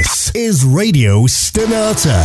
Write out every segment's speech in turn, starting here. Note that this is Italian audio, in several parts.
This is Radio Stenata.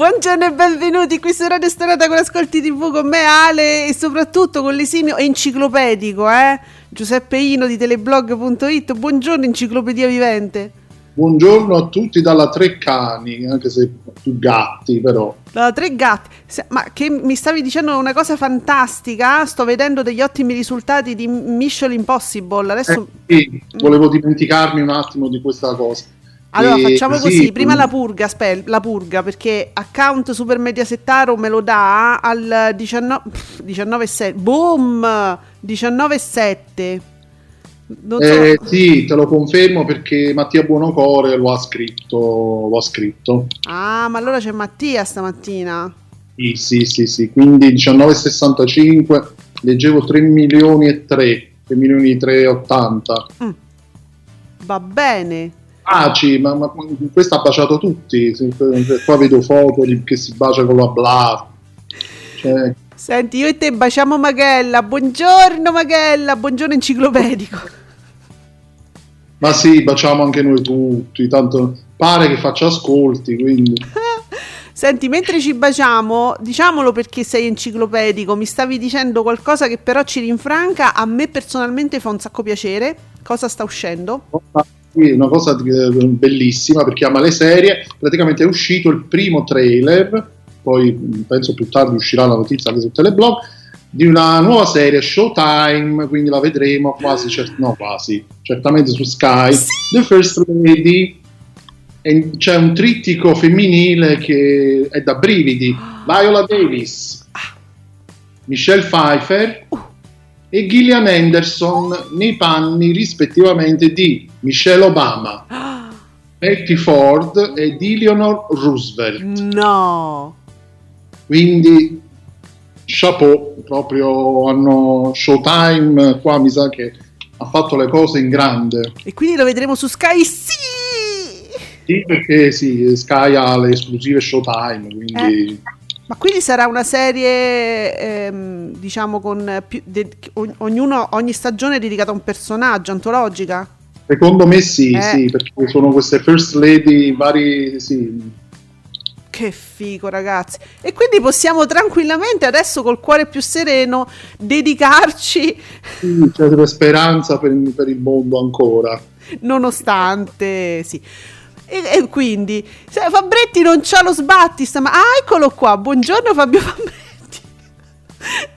Buongiorno e benvenuti qui su Radio Stonata con Ascolti TV con me Ale e soprattutto con l'esimio enciclopedico, eh? Giuseppe Ino di teleblog.it. Buongiorno enciclopedia vivente. Buongiorno a tutti dalla Tre Cani, anche se più gatti però. Dalla Tre Gatti. Ma che mi stavi dicendo una cosa fantastica? Sto vedendo degli ottimi risultati di Mission Impossible. Adesso Eh, sì, volevo dimenticarmi un attimo di questa cosa. Allora E facciamo sì, così, prima mm, la purga, aspetta, la purga perché account Super Mediasettaro me lo dà al 19 pff, 19,7 boom 19,7 non so, eh, sì, te lo confermo perché Mattia Buonocore lo ha scritto. Lo ha scritto. ah ma allora c'è Mattia stamattina Sì, sì, sì, sì. Quindi 19,65, leggevo 3 milioni e 3, 3 milioni e 380. va bene Baci, ma, ma questo ha baciato tutti. Qua vedo foto di, che si bacia con la bla. Cioè, senti io e te baciamo Maghella buongiorno Maghella buongiorno enciclopedico ma sì, baciamo anche noi tutti. Tanto pare che faccia ascolti, quindi. Senti, mentre ci baciamo, diciamolo perché sei enciclopedico, mi stavi dicendo qualcosa che però ci rinfranca, a me personalmente fa un sacco piacere. Cosa sta uscendo? Sì, una cosa eh, bellissima perché ama le serie. Praticamente è uscito il primo trailer, poi penso più tardi uscirà la notizia anche su Teleblog, di una nuova serie Showtime, quindi la vedremo quasi, cer- no quasi, certamente su Sky. The First Lady, e c'è un trittico femminile che è da brividi. Viola Davis, Michelle Pfeiffer e Gillian Anderson nei panni rispettivamente di Michelle Obama, Betty Ford e di Eleanor Roosevelt. No! Quindi chapeau, proprio hanno Showtime qua mi sa che ha fatto le cose in grande. E quindi lo vedremo su Sky? Sì! Sì, perché sì, Sky ha le esclusive Showtime, quindi Ma quindi sarà una serie, ehm, diciamo, con più, de- ogn- ognuno, ogni stagione è dedicata a un personaggio, antologica? secondo me sì, Eh. sì, perché sono queste first lady vari sì, Che figo, ragazzi. E quindi possiamo tranquillamente, adesso col cuore più sereno, dedicarci, sì, c'è speranza per, per il mondo ancora. nonostante, sì. E, e quindi, Fabretti non c'ha lo sbatti, sta- ma ah, eccolo qua. Buongiorno Fabio Fabretti.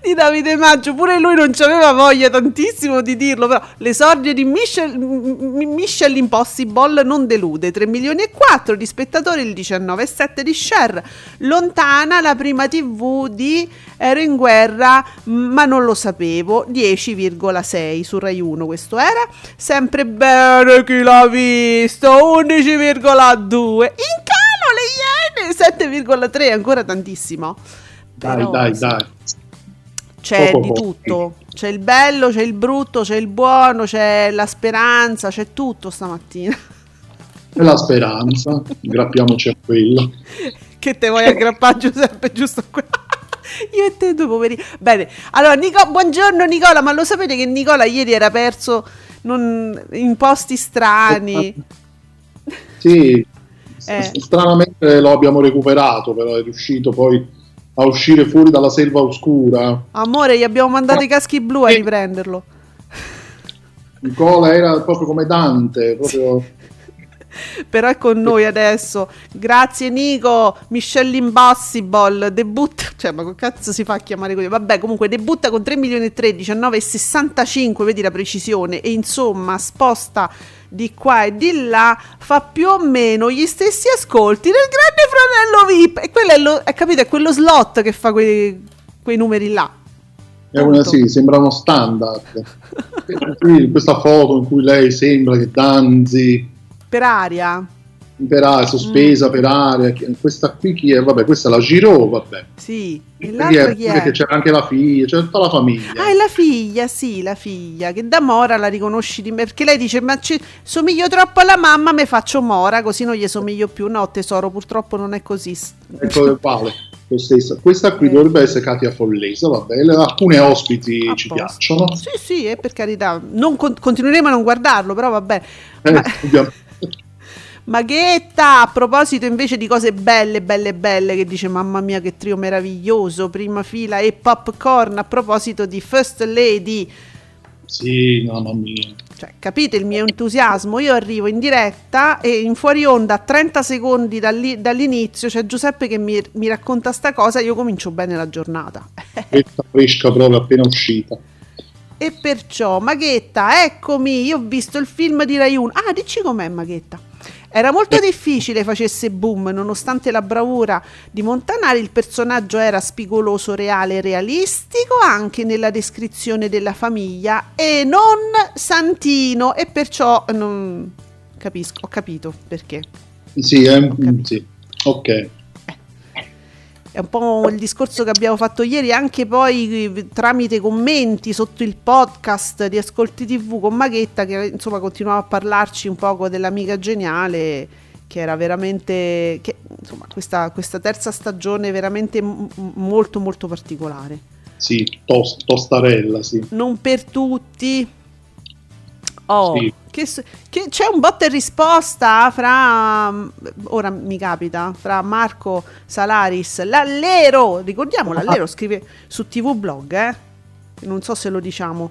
Di Davide Maggio, pure lui non ci aveva voglia tantissimo di dirlo, però l'esordio di Michel, Impossible non delude, 3 milioni e 4 di spettatori, il 19,7 di share, lontana la prima tv di Ero in guerra, ma non lo sapevo, 10,6 su Rai 1 questo era, sempre bene chi l'ha visto, 11,2, in calo le iene, 7,3, ancora tantissimo. Dai, Però, dai, sì. dai. C'è Poco di tutto, c'è il bello, c'è il brutto, c'è il buono, c'è la speranza, c'è tutto stamattina. E la speranza, aggrappiamoci a quella. Che te vuoi aggrappare Giuseppe giusto qua? Io e te due poveri. Bene, allora, Nico- buongiorno Nicola, ma lo sapete che Nicola ieri era perso non- in posti strani? Sì, Eh. stranamente lo abbiamo recuperato, però è riuscito poi a uscire fuori dalla selva oscura. Amore, gli abbiamo mandato i caschi blu a riprenderlo. Nicola era proprio come Dante, proprio... Però è con noi adesso. Grazie Nico, Michelle Impossible, debutta, cioè ma che cazzo si fa a chiamare così? Vabbè, comunque debutta con 3 milioni e 3, 19 e 65, vedi la precisione e insomma sposta di qua e di là, fa più o meno gli stessi ascolti del Grande Fratello VIP e quello è, lo, è capito, è quello slot che fa quei, quei numeri là. È una, sì, sembra uno standard. Questa foto in cui lei sembra che danzi Per aria. per aria, sospesa Mm. per aria. Questa qui chi è? Vabbè, questa è la Giro, vabbè. Sì, e l'altra è? chi è? Che c'era anche la figlia, c'è tutta la famiglia. Ah, è la figlia, sì, la figlia, che da Mora la riconosci di me, perché lei dice, ma ci somiglio troppo alla mamma, me faccio Mora, così non gli somiglio più. No, tesoro, purtroppo non è così. Ecco uguale, lo stesso. Questa qui Eh. dovrebbe essere Katia Follesa, vabbè, alcune ospiti A ci posto. piacciono. Sì, sì, eh, per carità. Non con- continueremo a non guardarlo, però vabbè. Eh, Ma-. Maghetta, a proposito invece di cose belle, belle, belle, che dice mamma mia che trio meraviglioso, prima fila e popcorn, a proposito di First Lady, Sì, mamma mia. Cioè, capite il mio entusiasmo? Io arrivo in diretta e in fuori onda a 30 secondi dalli- dall'inizio c'è Giuseppe che mi, mi racconta sta cosa e io comincio bene la giornata. Questa fresca proprio appena uscita. E perciò, Maghetta, eccomi, io ho visto il film di Rai 1. Ah, dici com'è Maghetta? Era molto difficile facesse boom, nonostante la bravura di Montanari, il personaggio era spigoloso, reale e realistico anche nella descrizione della famiglia e non santino e perciò non capisco, ho capito perché. Sì, è, Ho capito. sì. ok. È un po' il discorso che abbiamo fatto ieri, anche poi eh, tramite commenti sotto il podcast di Ascolti TV con Maghetta, che insomma continuava a parlarci un poco dell'amica geniale, che era veramente, che, insomma, questa, questa terza stagione veramente m- molto molto particolare. Sì, tos- tostarella, sì. Non per tutti. Oh, Sì. che, che c'è un botta e risposta fra, ora mi capita, fra Marco Salaris, l'allero, ricordiamo l'allero, scrive su TV Blog, eh? non so se lo diciamo.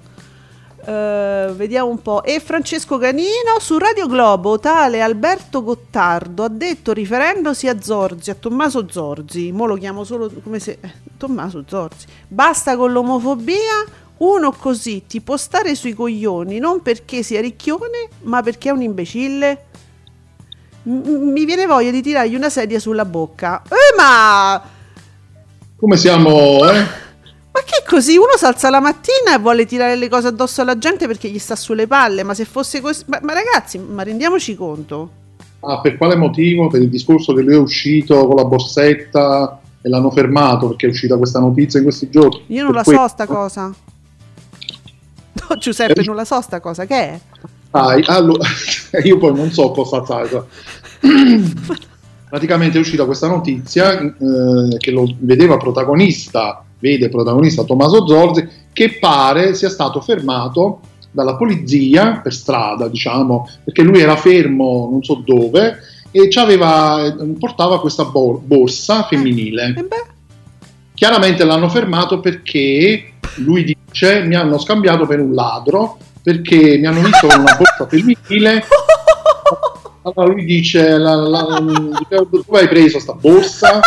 Eh, vediamo un po'. E Francesco Canino su Radio Globo, tale Alberto Gottardo ha detto riferendosi a Zorzi, a Tommaso Zorzi, mo lo chiamo solo come se eh, Tommaso Zorzi. Basta con l'omofobia, uno così ti può stare sui coglioni non perché sia ricchione, ma perché è un imbecille. M- mi viene voglia di tirargli una sedia sulla bocca. Eh, ma Come siamo, eh? ma che così? Uno si alza la mattina e vuole tirare le cose addosso alla gente perché gli sta sulle palle, ma se fosse così... Ma, ma ragazzi, ma rendiamoci conto. Ah, per quale motivo? Per il discorso che lui è uscito con la borsetta e l'hanno fermato perché è uscita questa notizia in questi giorni. Io non Per la questo- so sta cosa. No, Giuseppe, non la so sta cosa. Che è? Ah, allora, io poi non so cosa sai. Praticamente è uscita questa notizia eh, che lo vedeva protagonista, vede protagonista Tommaso Zorzi, che pare sia stato fermato dalla polizia per strada, diciamo, perché lui era fermo non so dove e c'aveva- eh, portava questa bor- borsa femminile. E beh, Chiaramente l'hanno fermato perché lui dice mi hanno scambiato per un ladro perché mi hanno visto con una borsa femminile. Allora lui dice la, la- dove hai preso sta borsa?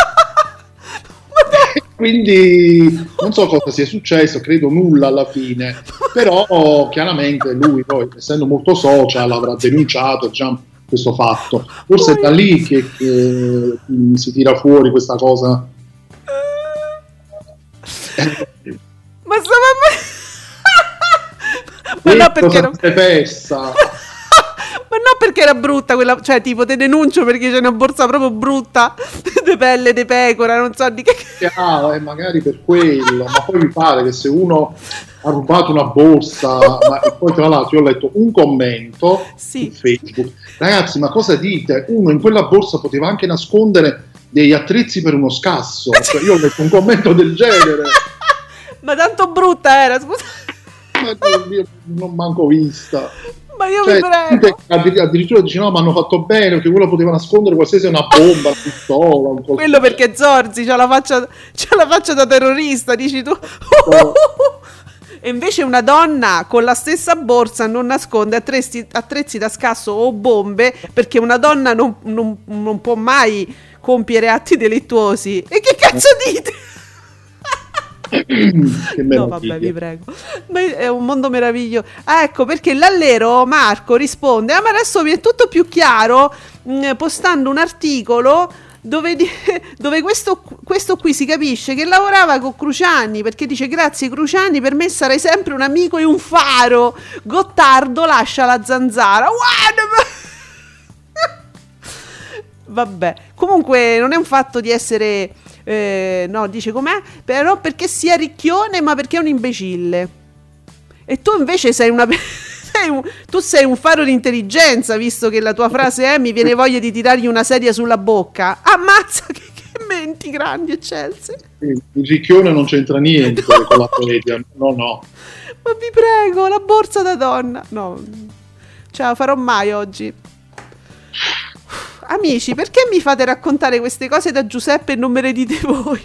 Quindi non so cosa sia successo, credo nulla alla fine, però chiaramente lui poi essendo molto social avrà denunciato diciamo, questo fatto. Forse è da lì che, che, mh, si tira fuori questa cosa ma stava... ma no perché era... Persa? Ma no perché era brutta quella... Cioè, tipo, te denuncio perché c'è una borsa proprio brutta. di pelle di pecora, non so di che... Ah, eh, magari per quello, ma poi mi pare che se uno ha rubato una borsa, ma, e poi tra l'altro io ho letto un commento Sì. su Facebook, ragazzi, ma cosa dite? Uno in quella borsa poteva anche nascondere degli attrezzi per uno scasso. Cioè, io ho letto un commento del genere. Ma tanto brutta era, scusa. Io non manco vista. Ma io Cioè, vi prego. addir- addirittura dice no, ma hanno fatto bene perché quello poteva nascondere qualsiasi una bomba, una pistola, un. Quello perché Zorzi c'ha la faccia, c'ha la faccia da terrorista, dici tu. E invece una donna con la stessa borsa non nasconde attrezzi, attrezzi da scasso o bombe perché una donna non, non- non può mai compiere atti delittuosi. E che cazzo dite? No, vabbè, vi prego. Ma è un mondo meraviglioso. Ah, ecco perché l'allero Marco risponde: Ah, ma adesso mi è tutto più chiaro mh, postando un articolo. Dove, di- dove questo, questo qui si capisce che lavorava con Cruciani perché dice grazie Cruciani per me sarai sempre un amico e un faro Gottardo lascia la zanzara ma- Vabbè, comunque non è un fatto di essere, eh, no, dice com'è, però perché sia ricchione, ma perché è un imbecille. E tu invece sei una... sei un- tu sei un faro di intelligenza, visto che la tua frase è mi viene voglia di tirargli una sedia sulla bocca. Ammazza, che, che menti grandi eccelse. Il ricchione non c'entra niente con la poesia. No, no. Ma vi prego, la borsa da donna. No, ce la farò mai oggi. Amici, perché mi fate raccontare queste cose da Giuseppe e non me le dite voi?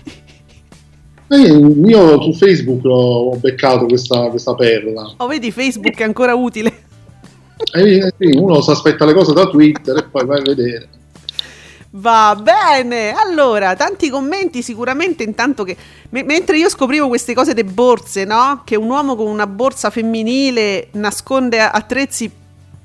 Eh, Io su Facebook ho beccato questa, questa perla. Oh, vedi, Facebook è ancora utile. Eh, sì, uno si aspetta le cose da Twitter e poi vai a vedere. Va bene, allora, tanti commenti sicuramente intanto che me- mentre io scoprivo queste cose delle borse, no? Che un uomo con una borsa femminile nasconde attrezzi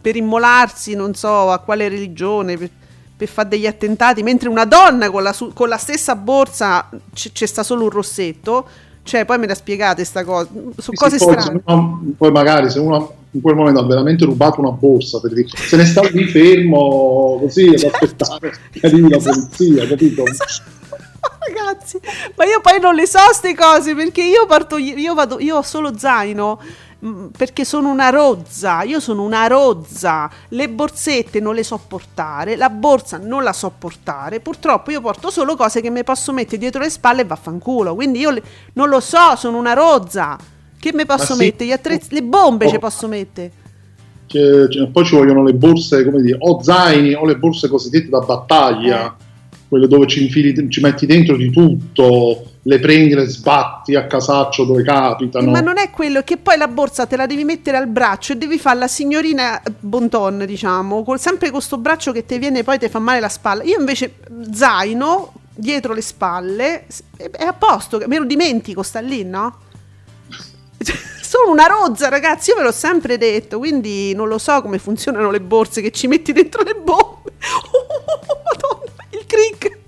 per immolarsi, non so a quale religione, per, per fare degli attentati, mentre una donna con la, su- con la stessa borsa c- c'è sta solo un rossetto, cioè poi me la spiegate sta cosa, sono Sì, cose sì, poi, strane. uno- poi magari se uno in quel momento ha veramente rubato una borsa, per dire, se ne sta lì fermo così ad aspettare che arrivi la polizia, capito? Ragazzi, ma io poi non le so queste cose perché io parto, io vado, io ho solo zaino perché sono una rozza, io sono una rozza, le borsette non le so portare, la borsa non la so portare, purtroppo io porto solo cose che mi posso mettere dietro le spalle e vaffanculo, quindi io le- non lo so, sono una rozza, che mi posso sì. mettere? Gli attrezzi, le bombe Oh. ci posso mettere. C'è- c'è- poi ci vogliono le borse, come dire, o zaini o le borse cosiddette da battaglia, quelle dove ci infili, ci metti dentro di tutto, le prendi, le sbatti a casaccio dove capitano. Ma non è quello, è che poi la borsa te la devi mettere al braccio e devi fare la signorina Bonton, diciamo, col, sempre con sto braccio che ti viene e poi ti fa male la spalla. Io invece zaino dietro le spalle è, a posto, me lo dimentico, sta lì, no? Sono una rozza, ragazzi, io ve l'ho sempre detto, quindi non lo so come funzionano le borse che ci metti dentro le bombe. Madonna, il crick.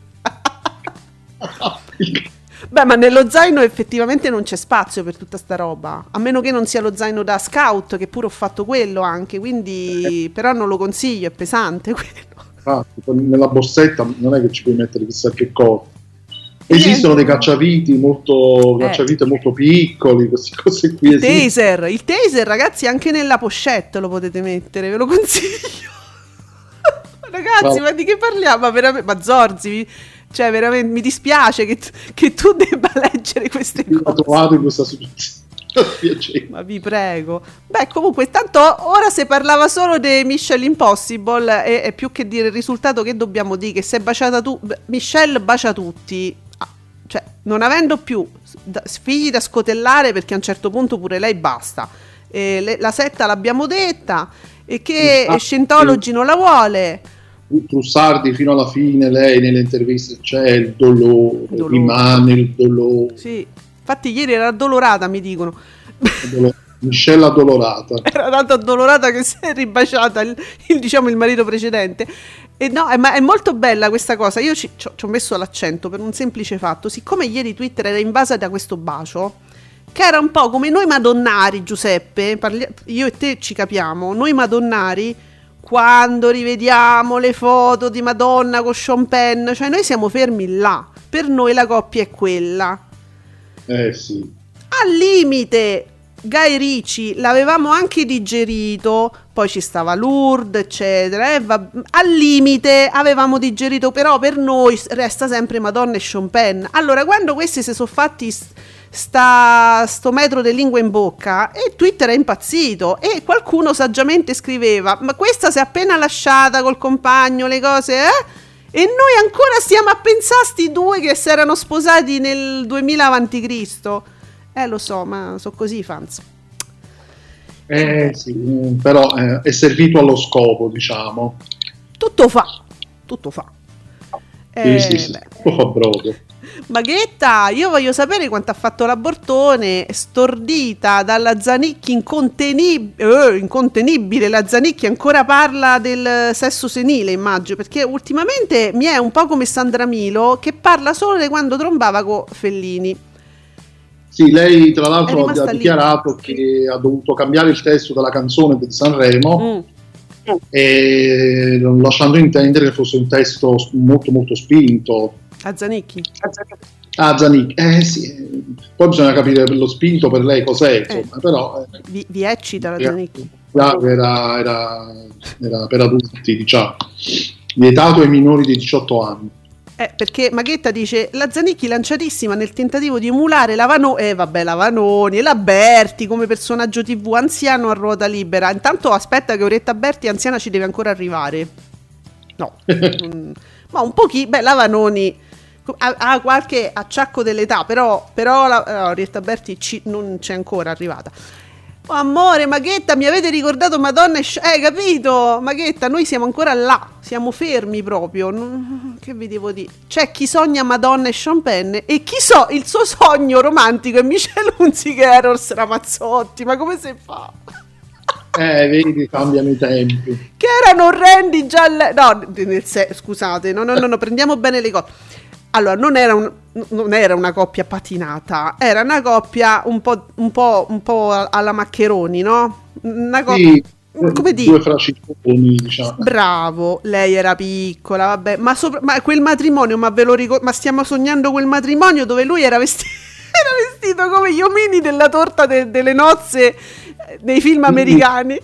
Beh, ma nello zaino effettivamente non c'è spazio per tutta sta roba. A meno che non sia lo zaino da scout, che pure ho fatto quello anche, quindi però non lo consiglio, è pesante quello. Poi nella borsetta non è che ci puoi mettere chissà che cosa. Esistono dei cacciaviti molto, Eh. cacciavite molto piccoli, queste cose qui Il esistono. taser, il taser, ragazzi, anche nella pochette lo potete mettere, ve lo consiglio. ragazzi, Bravo. ma di che parliamo? Ma veramente, ma Zorzi, cioè veramente mi dispiace che, tu- che tu debba leggere queste L'ho cose. trovato in questa situazione. Ma vi prego. Beh, comunque, tanto ora si parlava solo di Michelle Impossible e, e più che dire il risultato che dobbiamo dire che se è baciata tu, Michelle bacia tutti. Ah, Cioè, non avendo più figli da scotellare perché a un certo punto pure lei basta. E le- la setta l'abbiamo detta e che Ah, Scientology non la vuole. Trussardi fino alla fine, lei nelle interviste c'è il dolore, Dolore. rimane il dolore, Sì. Infatti ieri era addolorata, mi dicono. Michelle addolorata. era tanto addolorata che si è ribaciata il, il, diciamo, il marito precedente. E no, è, ma è molto bella questa cosa. Io ci, ci ho- ci ho messo l'accento per un semplice fatto. Siccome ieri Twitter era invasa da questo bacio, che era un po' come noi madonnari, Giuseppe, parli- io e te ci capiamo, noi madonnari, quando rivediamo le foto di Madonna con Sean Penn, cioè noi siamo fermi là. Per noi la coppia è quella Eh sì. al limite Guy Ricci l'avevamo anche digerito, poi ci stava Lourdes, eccetera. E va- al limite avevamo digerito, però per noi resta sempre Madonna e Sean Penn. Allora, quando questi si sono fatti sta, sto metro di lingua in bocca, e Twitter è impazzito. E qualcuno saggiamente scriveva: Ma questa si è appena lasciata col compagno, le cose, eh? E noi ancora stiamo a pensare a sti due che si erano sposati nel 2000 a.C. Eh, lo so, ma sono così i fans. Eh, sì, mm, però eh, è servito allo scopo, diciamo. Tutto fa, tutto fa. Sì, Eh, sì, sì, tutto fa brodo. Maghetta, io voglio sapere quanto ha fatto la Bortone, stordita dalla Zanicchi incontenib- eh, incontenibile. La Zanicchi ancora parla del sesso senile, immagino, perché ultimamente mi è un po' come Sandra Milo che parla solo di quando trombava con Fellini. Sì, lei tra l'altro ha lì. dichiarato che ha dovuto cambiare il testo della canzone di Sanremo Mm. e lasciando intendere che fosse un testo molto molto spinto. A Zanicchi. Ah, Zanicchi, eh sì, poi bisogna capire lo spinto per lei cos'è, insomma, però eh, Vi, vi eccita la. Zanicchi. era, era- era per adulti, diciamo, vietato ai minori di 18 anni. Eh, perché Maghetta dice la Zanicchi lanciatissima nel tentativo di emulare la Vanoni, eh vabbè la Vanoni e la Berti come personaggio tv anziano a ruota libera. Intanto aspetta che Oretta Berti anziana ci deve ancora arrivare. No, Mm, ma un pochino, beh la Vanoni ha, ha qualche acciacco dell'età, però, però la, no, Oretta Berti ci- non c'è ancora arrivata. Oh, amore, Maghetta, mi avete ricordato Madonna e Sh- Eh, capito? Maghetta, noi siamo ancora là, siamo fermi proprio. Non- Che vi devo dire? C'è chi sogna Madonna e Sean Penn e chi so il suo sogno romantico è Michelle Hunziker Ramazzotti. Ma come si fa? Eh, vedi, cambiano i tempi. Che erano orrendi già alle... No, nel se- scusate, no, no, no, no, prendiamo bene le cose. Allora, non era, un- non era una coppia patinata, era una coppia un po', un po', un po' alla Maccheroni, no? Una coppia... Sì, come due dire? frasciconi, diciamo. Bravo, lei era piccola, vabbè, ma, sopra- ma quel matrimonio, ma ve lo ricordo, ma stiamo sognando quel matrimonio dove lui era vestito, era vestito come gli omini della torta de- delle nozze eh, nei film americani.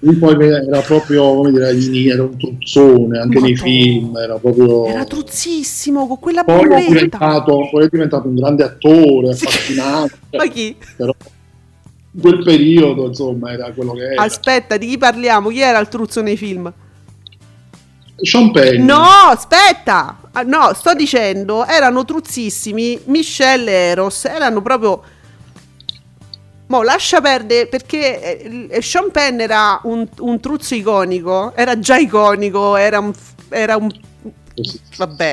Lui poi era proprio, come dire, era un truzzone anche nei Madonna. film, era proprio... Era truzzissimo con quella poi è, diventato, poi è diventato un grande attore, Sì. affascinante, Ma chi? però in quel periodo, insomma, era quello che era. Aspetta, di chi parliamo? Chi era il truzzo nei film? Sean Penn. No, aspetta! Ah, No, sto dicendo, erano truzzissimi Michelle e Eros, erano proprio... Mo, lascia perdere, perché eh, eh, Sean Penn era un, un truzzo iconico, era già iconico, era un... Era un vabbè,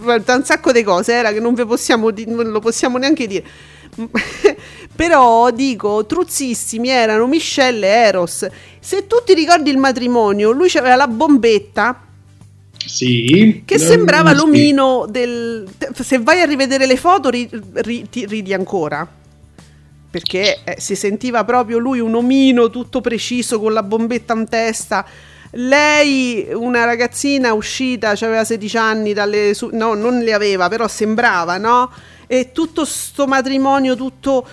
un sacco di cose era che non, possiamo non lo possiamo neanche dire. Però dico, truzzissimi erano Michelle e Eros. Se tu ti ricordi il matrimonio, lui aveva la bombetta Sì. che sembrava l'omino del... Se vai a rivedere le foto ri- ri- ti ridi ancora. Perché eh, si sentiva proprio lui un omino tutto preciso con la bombetta in testa. Lei, una ragazzina uscita, aveva 16 anni, dalle su- no, non le aveva, però sembrava, no? E tutto sto matrimonio, tutto...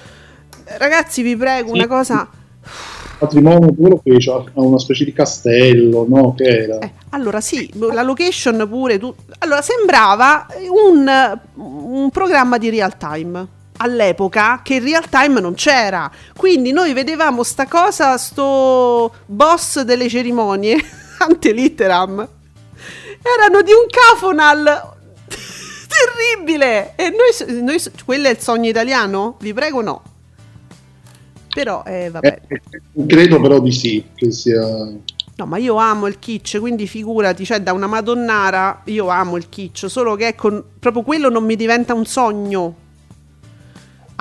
Ragazzi, vi prego, Sì. una cosa... Il matrimonio pure fece a una specie di castello, no? Che era? Eh, allora sì, la location pure. Tu... Allora sembrava un, un programma di real time. All'epoca che in real time non c'era. Quindi noi vedevamo sta cosa, sto boss delle cerimonie, ante litteram. Erano di un cafonal terribile. E noi, noi, quello è il sogno italiano? Vi prego no. Però, eh, vabbè. Eh, credo però di sì, che sia... No, ma io amo il kitsch, quindi figurati, cioè da una madonnara io amo il kitsch, solo che ecco, proprio quello non mi diventa un sogno.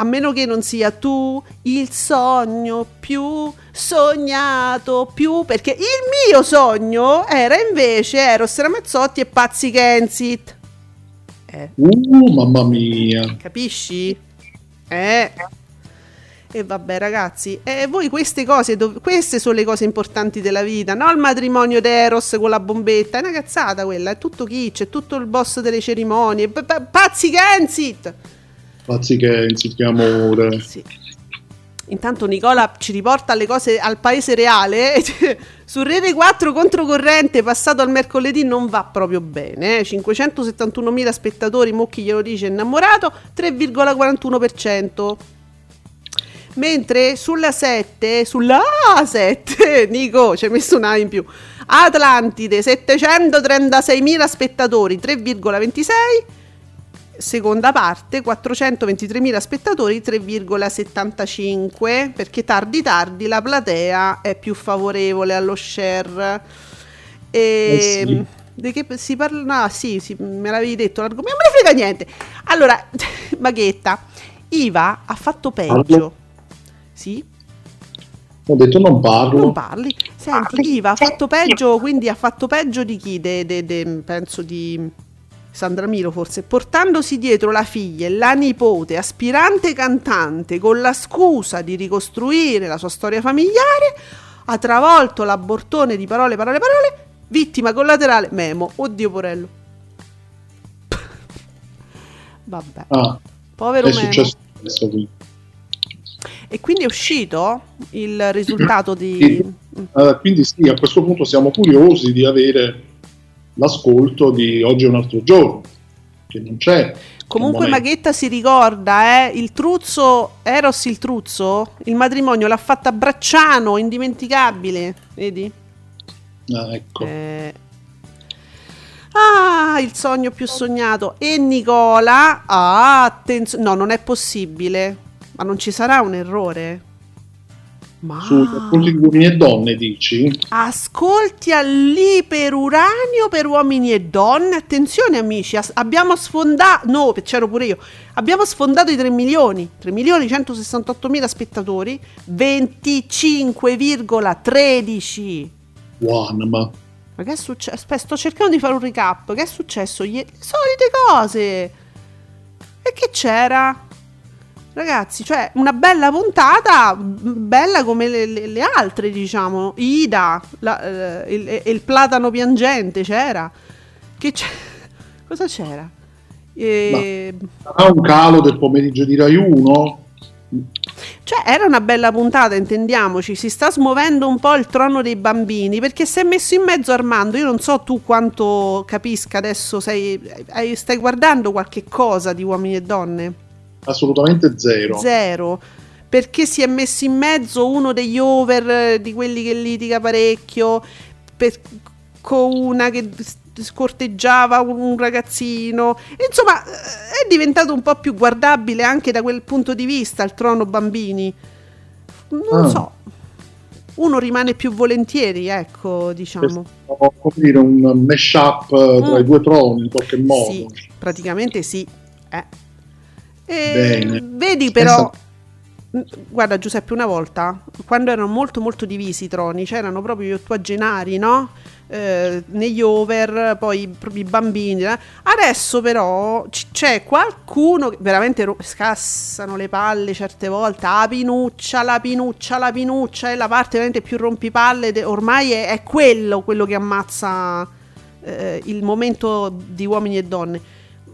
A meno che non sia tu il sogno più sognato, più... Perché il mio sogno era invece Eros Ramazzotti e Pazzi Kenzit. Eh, Uh, mamma mia. capisci? Eh... E vabbè ragazzi, e voi queste cose, dov- queste sono le cose importanti della vita, no il matrimonio d'Eros con la bombetta, è una cazzata quella, è tutto kitsch, è tutto il boss delle cerimonie, p- p- pazzi Kenzit! Pazzi che che amore. Sì. Intanto Nicola ci riporta alle cose al paese reale. Su Rete 4 controcorrente passato al mercoledì non va proprio bene. Eh? 571.000 spettatori, Mocchi glielo dice innamorato, 3,41%. Mentre sulla 7, sulla 7, Nico ci hai messo una in più. Atlantide 736.000 spettatori, 3,26 seconda parte 423.000 spettatori 3,75 perché tardi tardi la platea è più favorevole allo share e Eh sì. di che si parla? Ah, sì, sì, me l'avevi detto l'argomento, non me ne frega niente. Allora, Maghetta, Iva ha fatto peggio. Parlo. Sì, Ho detto non parlo. non parli. Senti, Iva ha fatto peggio, quindi ha fatto peggio di chi? De- de- de- penso di Sandra Milo forse, portandosi dietro la figlia e la nipote, aspirante cantante, con la scusa di ricostruire la sua storia familiare, ha travolto l'abortone di parole, parole, parole, vittima collaterale, Memo, oddio Porello. Vabbè, Ah, povero è successo qui. E quindi è uscito il risultato di... Sì. Eh, quindi sì, a questo punto siamo curiosi di avere l'ascolto di Oggi è un altro giorno, che non c'è. Comunque. Maghetta si ricorda, eh, il truzzo, Eros il truzzo, il matrimonio l'ha fatta a Bracciano, indimenticabile, vedi? Ah, ecco. Eh. Ah, il sogno più sognato. E Nicola, ah, attenzione, no, non è possibile, ma non ci sarà un errore? Ma... Sugli ascolti di uomini e donne, dici? Ascolti all'iperuranio per uomini e donne. Attenzione, amici, as- abbiamo sfondato. No, c'ero pure io. Abbiamo sfondato i 3 milioni. 3 milioni 168 mila spettatori. 25,13. One, ma Ma che è successo? Aspetta, sto cercando di fare un recap. Che è successo? Le solite cose. E che c'era? Ragazzi, cioè una bella puntata, bella come le, le- le altre, diciamo. Ida, la- eh, il, il platano piangente c'era. Che c'è? Cosa c'era? E- sarà un calo del pomeriggio di Rai 1? Cioè, era una bella puntata, intendiamoci. Si sta smuovendo un po' il trono dei bambini perché si è messo in mezzo Armando. Io non so tu quanto capisca adesso. Sei, stai guardando qualche cosa di uomini e donne? Assolutamente zero. Zero. Perché si è messo in mezzo uno degli over eh, di quelli che litiga parecchio. per- con una che scorteggiava un, ragazzino. Insomma, eh, è diventato un po' più guardabile anche da quel punto di vista il trono bambini. Non Ah. so. Uno rimane più volentieri, ecco, diciamo. Come dire, un mash-up eh, tra Mm. i due troni in qualche modo. Sì, praticamente sì. Eh. E. Vedi però, Pensa- guarda Giuseppe, una volta, quando erano molto molto divisi i troni, c'erano proprio gli ottuagenari, no? Eh, negli over, poi proprio i bambini. eh. Adesso però c- c'è qualcuno che veramente ro- scassano le palle certe volte. La pinuccia, la pinuccia, la pinuccia è la parte veramente più rompipalle. de- ormai è, è quello quello che ammazza eh, il momento di uomini e donne.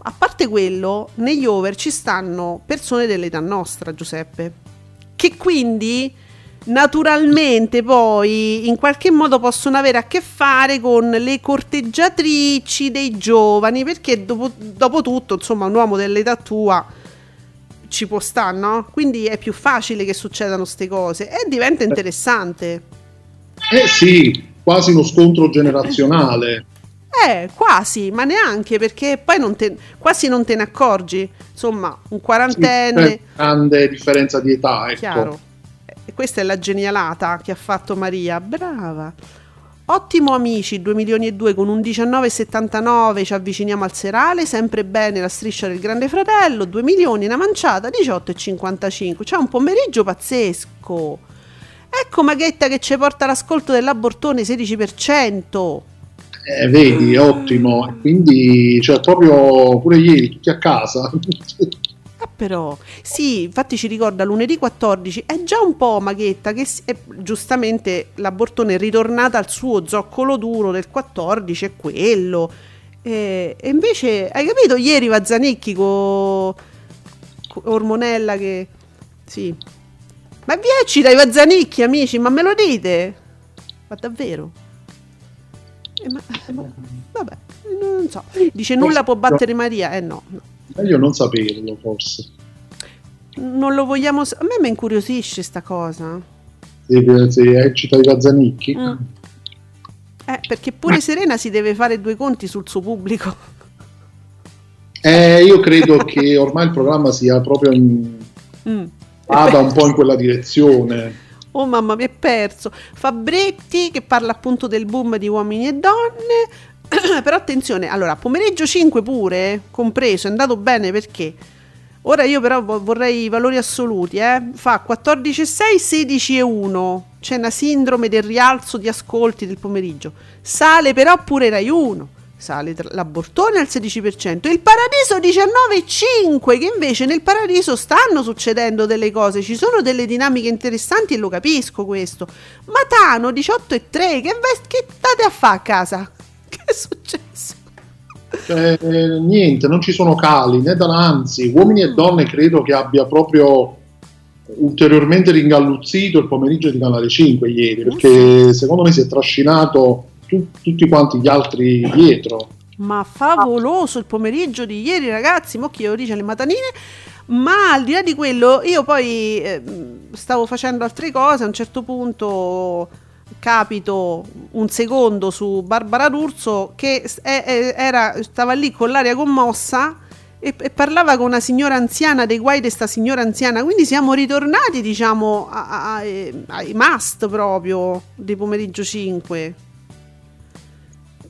A parte quello, negli over ci stanno persone dell'età nostra, Giuseppe, che quindi naturalmente poi in qualche modo possono avere a che fare con le corteggiatrici dei giovani, perché dopo, dopo tutto, insomma, un uomo dell'età tua ci può stare, no? Quindi è più facile che succedano queste cose e diventa interessante. Eh sì, quasi uno scontro generazionale. Eh, quasi, ma neanche perché poi non te, quasi non te ne accorgi. Insomma, un Sì, quarantenne, c'è grande differenza di età, ecco. chiaro. E questa è la genialata che ha fatto Maria. Brava. Ottimo amici, 2 milioni e 2 con un 19,79 ci avviciniamo al serale, sempre bene la striscia del Grande Fratello, 2 milioni, una manciata, 18,55. C'è un pomeriggio pazzesco. Ecco Maghetta che ci porta l'ascolto dell'abortone 16%. Eh, vedi, ottimo. Quindi, cioè, proprio pure ieri, tutti a casa. Ah, però, sì, infatti ci ricorda lunedì 14, è già un po' Maghetta che è- giustamente l'abortone è ritornata al suo zoccolo duro del 14, è quello. E, e invece, hai capito, ieri Vazzanicchi con Ormonella che... Sì, Ma vieci dai Vazzanicchi, amici, ma me lo dite? Ma davvero? Eh, ma, ma- vabbè, non so. Dice nulla può battere Maria. Eh no. Meglio non saperlo, forse. non lo vogliamo. sa- A me mi incuriosisce sta cosa. Se, se eccita i Gazzanicchi. Mm. Eh, perché pure Serena si deve fare due conti sul suo pubblico. Eh, io credo che ormai il programma sia proprio in, Mm. vada un po' in quella direzione. Oh mamma mi è perso. Fabretti che parla appunto del boom di uomini e donne. Però attenzione, allora, pomeriggio 5 pure, compreso, è andato bene perché ora io però vo- vorrei i valori assoluti, eh. Fa 14,6, 16,1. C'è una sindrome del rialzo di ascolti del pomeriggio. Sale però pure Rai 1. Sale l'abortone al 16% e il paradiso 19,5 che invece nel paradiso stanno succedendo delle cose, ci sono delle dinamiche interessanti e lo capisco questo. Matano 18,3 che, ve- che state a fare a casa? Che è successo? Cioè, niente, non ci sono cali né da anzi, uomini e donne credo che abbia proprio ulteriormente ringalluzzito il pomeriggio di Canale 5 ieri, perché secondo me si è trascinato tu- tutti quanti gli altri dietro. Ma favoloso il pomeriggio di ieri, ragazzi. Mo' chi io dice le matanine. Ma al di là di quello, io poi eh, stavo facendo altre cose. A un certo punto capito un secondo su Barbara D'Urso che è- era, stava lì con l'aria commossa e, e parlava con una signora anziana dei guai di sta signora anziana. Quindi siamo ritornati, diciamo, a- a- ai must proprio di pomeriggio 5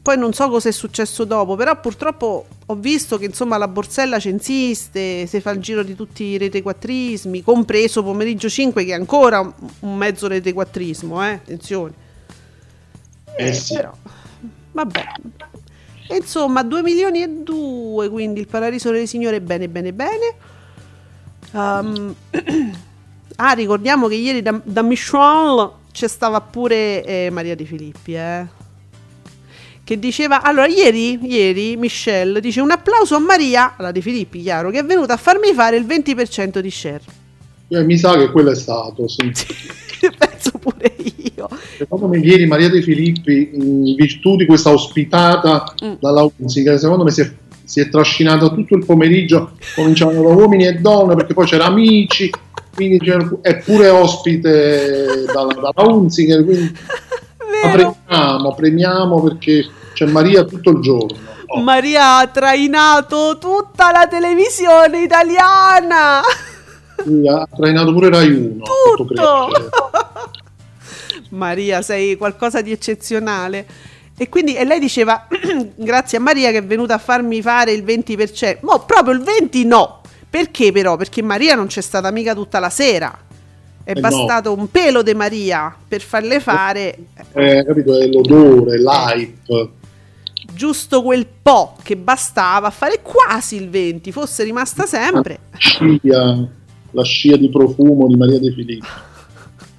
poi non so cosa è successo dopo, però purtroppo ho visto che insomma la borsella censiste, si fa il giro di tutti i retequattrismi, compreso pomeriggio 5 che è ancora un, mezzo retequattrismo, eh, attenzione. Eh sì. Però, vabbè. E insomma, 2 milioni e 2, quindi il paradiso delle signore, bene, bene, bene. Um, ah, ricordiamo che ieri da, da Michelle c'è stava pure eh, Maria De Filippi, eh che diceva allora ieri, ieri Michelle dice un applauso a Maria, la De Filippi chiaro, che è venuta a farmi fare il 20% di share. Eh, mi sa che quello è stato, sì. Penso pure io. Secondo me ieri Maria De Filippi, in virtù di questa ospitata Mm. dalla musica, secondo me si è, si è trascinata tutto il pomeriggio, cominciando da uomini e donne, perché poi c'era amici, quindi è pure ospite dalla, dalla Unziger, quindi la premiamo, premiamo perché c'è Maria tutto il giorno. Oh, Maria ha trainato tutta la televisione italiana. sì, ha trainato pure Rai 1. ha fatto Tutto. Maria, sei qualcosa di eccezionale. E quindi e lei diceva, grazie a Maria che è venuta a farmi fare il 20%. Ma proprio il 20 no. Perché però? Perché Maria non c'è stata mica tutta la sera. È Eh no. bastato un pelo di Maria per farle fare Eh, capito? È l'odore, l'hype. Giusto quel po' che bastava a fare quasi il 20, fosse rimasta sempre. Scia, la scia di profumo di Maria De Filippi.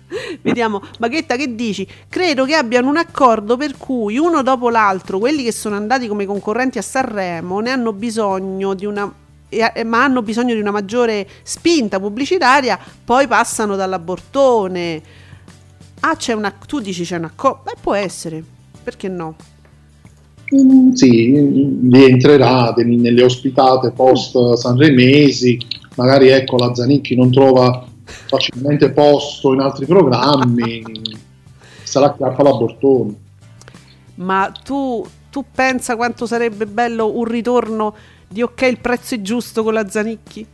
Vediamo, Baghetta, che dici? Credo che abbiano un accordo per cui uno dopo l'altro, quelli che sono andati come concorrenti a Sanremo, ne hanno bisogno di una. Ma hanno bisogno di una maggiore spinta pubblicitaria, poi passano dall'abortone. Ah, c'è una. Tu dici c'è un accordo? Beh, può essere, perché no? Sì, rientrerà nelle ospitate post Sanremesi, magari ecco la Zanicchi non trova facilmente posto in altri programmi, sarà chiappa l'abortone. Ma tu, tu pensa quanto sarebbe bello un ritorno di ok, il prezzo è giusto con la Zanicchi?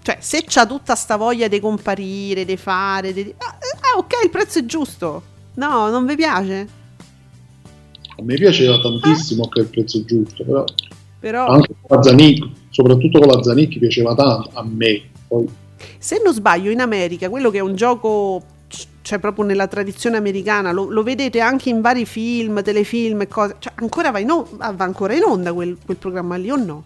Cioè, se c'ha tutta sta voglia di comparire, di fare, di... Ah, ah, ok, il prezzo è giusto. No, non vi piace? A me piaceva tantissimo che il prezzo giusto, però Però, anche con la Zanicchi, soprattutto con la Zanicchi piaceva tanto a me. Poi, se non sbaglio, in America, quello che è un gioco, cioè proprio nella tradizione americana, lo, lo vedete anche in vari film, telefilm e cose. Cioè, ancora va, in on- va ancora in onda quel, quel programma lì o no?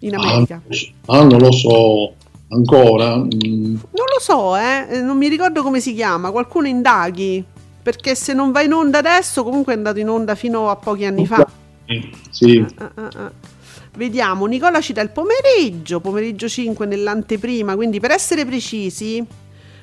In America? ah, ah, non lo so ancora. mm, Non lo so, eh, non mi ricordo come si chiama, qualcuno indaghi, perché se non va in onda adesso comunque è andato in onda fino a pochi anni fa. Sì, Ah, ah, ah. Vediamo, Nicola ci dà il pomeriggio, pomeriggio 5 nell'anteprima, quindi per essere precisi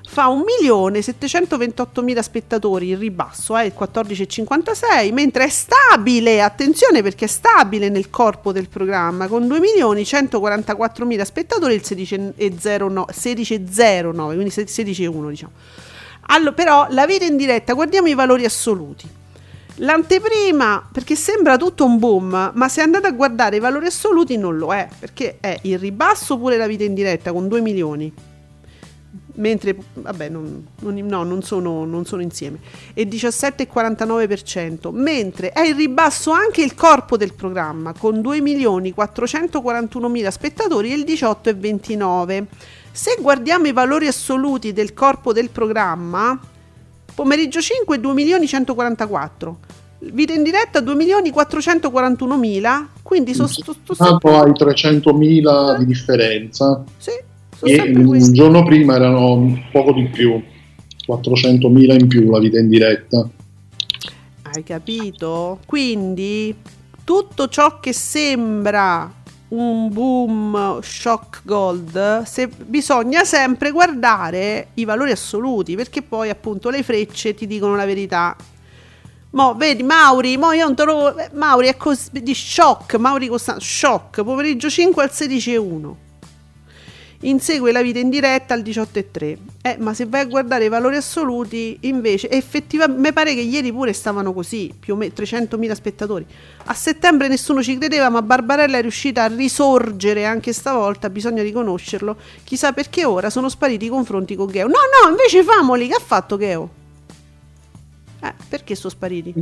fa 1.728.000 spettatori in ribasso, eh, il 14,56, mentre è stabile, attenzione perché è stabile nel corpo del programma, con 2.144.000 spettatori il 16,09, 16,09 quindi 16,1 diciamo. Allora, però la vita in diretta, guardiamo i valori assoluti. L'anteprima, perché sembra tutto un boom, ma se andate a guardare i valori assoluti non lo è, perché è in ribasso pure la vita in diretta con 2 milioni. Mentre vabbè non, non, no, non, sono, non sono insieme. E 17,49% mentre è in ribasso anche il corpo del programma con 2.441.000 spettatori e il 18,29% se guardiamo i valori assoluti del corpo del programma pomeriggio 5 2.144 Vita in diretta 2.441.000 quindi sono sto, sto, sto, hai 300.000 di differenza sì e un giorno prima erano poco di più, 400.000 in più la vita in diretta. Hai capito? Quindi tutto ciò che sembra un boom shock gold, se, bisogna sempre guardare i valori assoluti perché poi appunto le frecce ti dicono la verità. Mo, vedi Mauri, mo io non lo... Mauri è così di shock, Mauri Costante, shock, pomeriggio 5 al 16.1 insegue la vita in diretta al 18,3. Eh, ma se vai a guardare i valori assoluti, invece, effettivamente, mi pare che ieri pure stavano così, più o meno 300.000 spettatori. A settembre nessuno ci credeva, ma Barbarella è riuscita a risorgere anche stavolta, bisogna riconoscerlo. Chissà perché ora sono spariti i confronti con Geo. No, no, invece Famoli, che ha fatto Geo? Eh, perché sono spariti?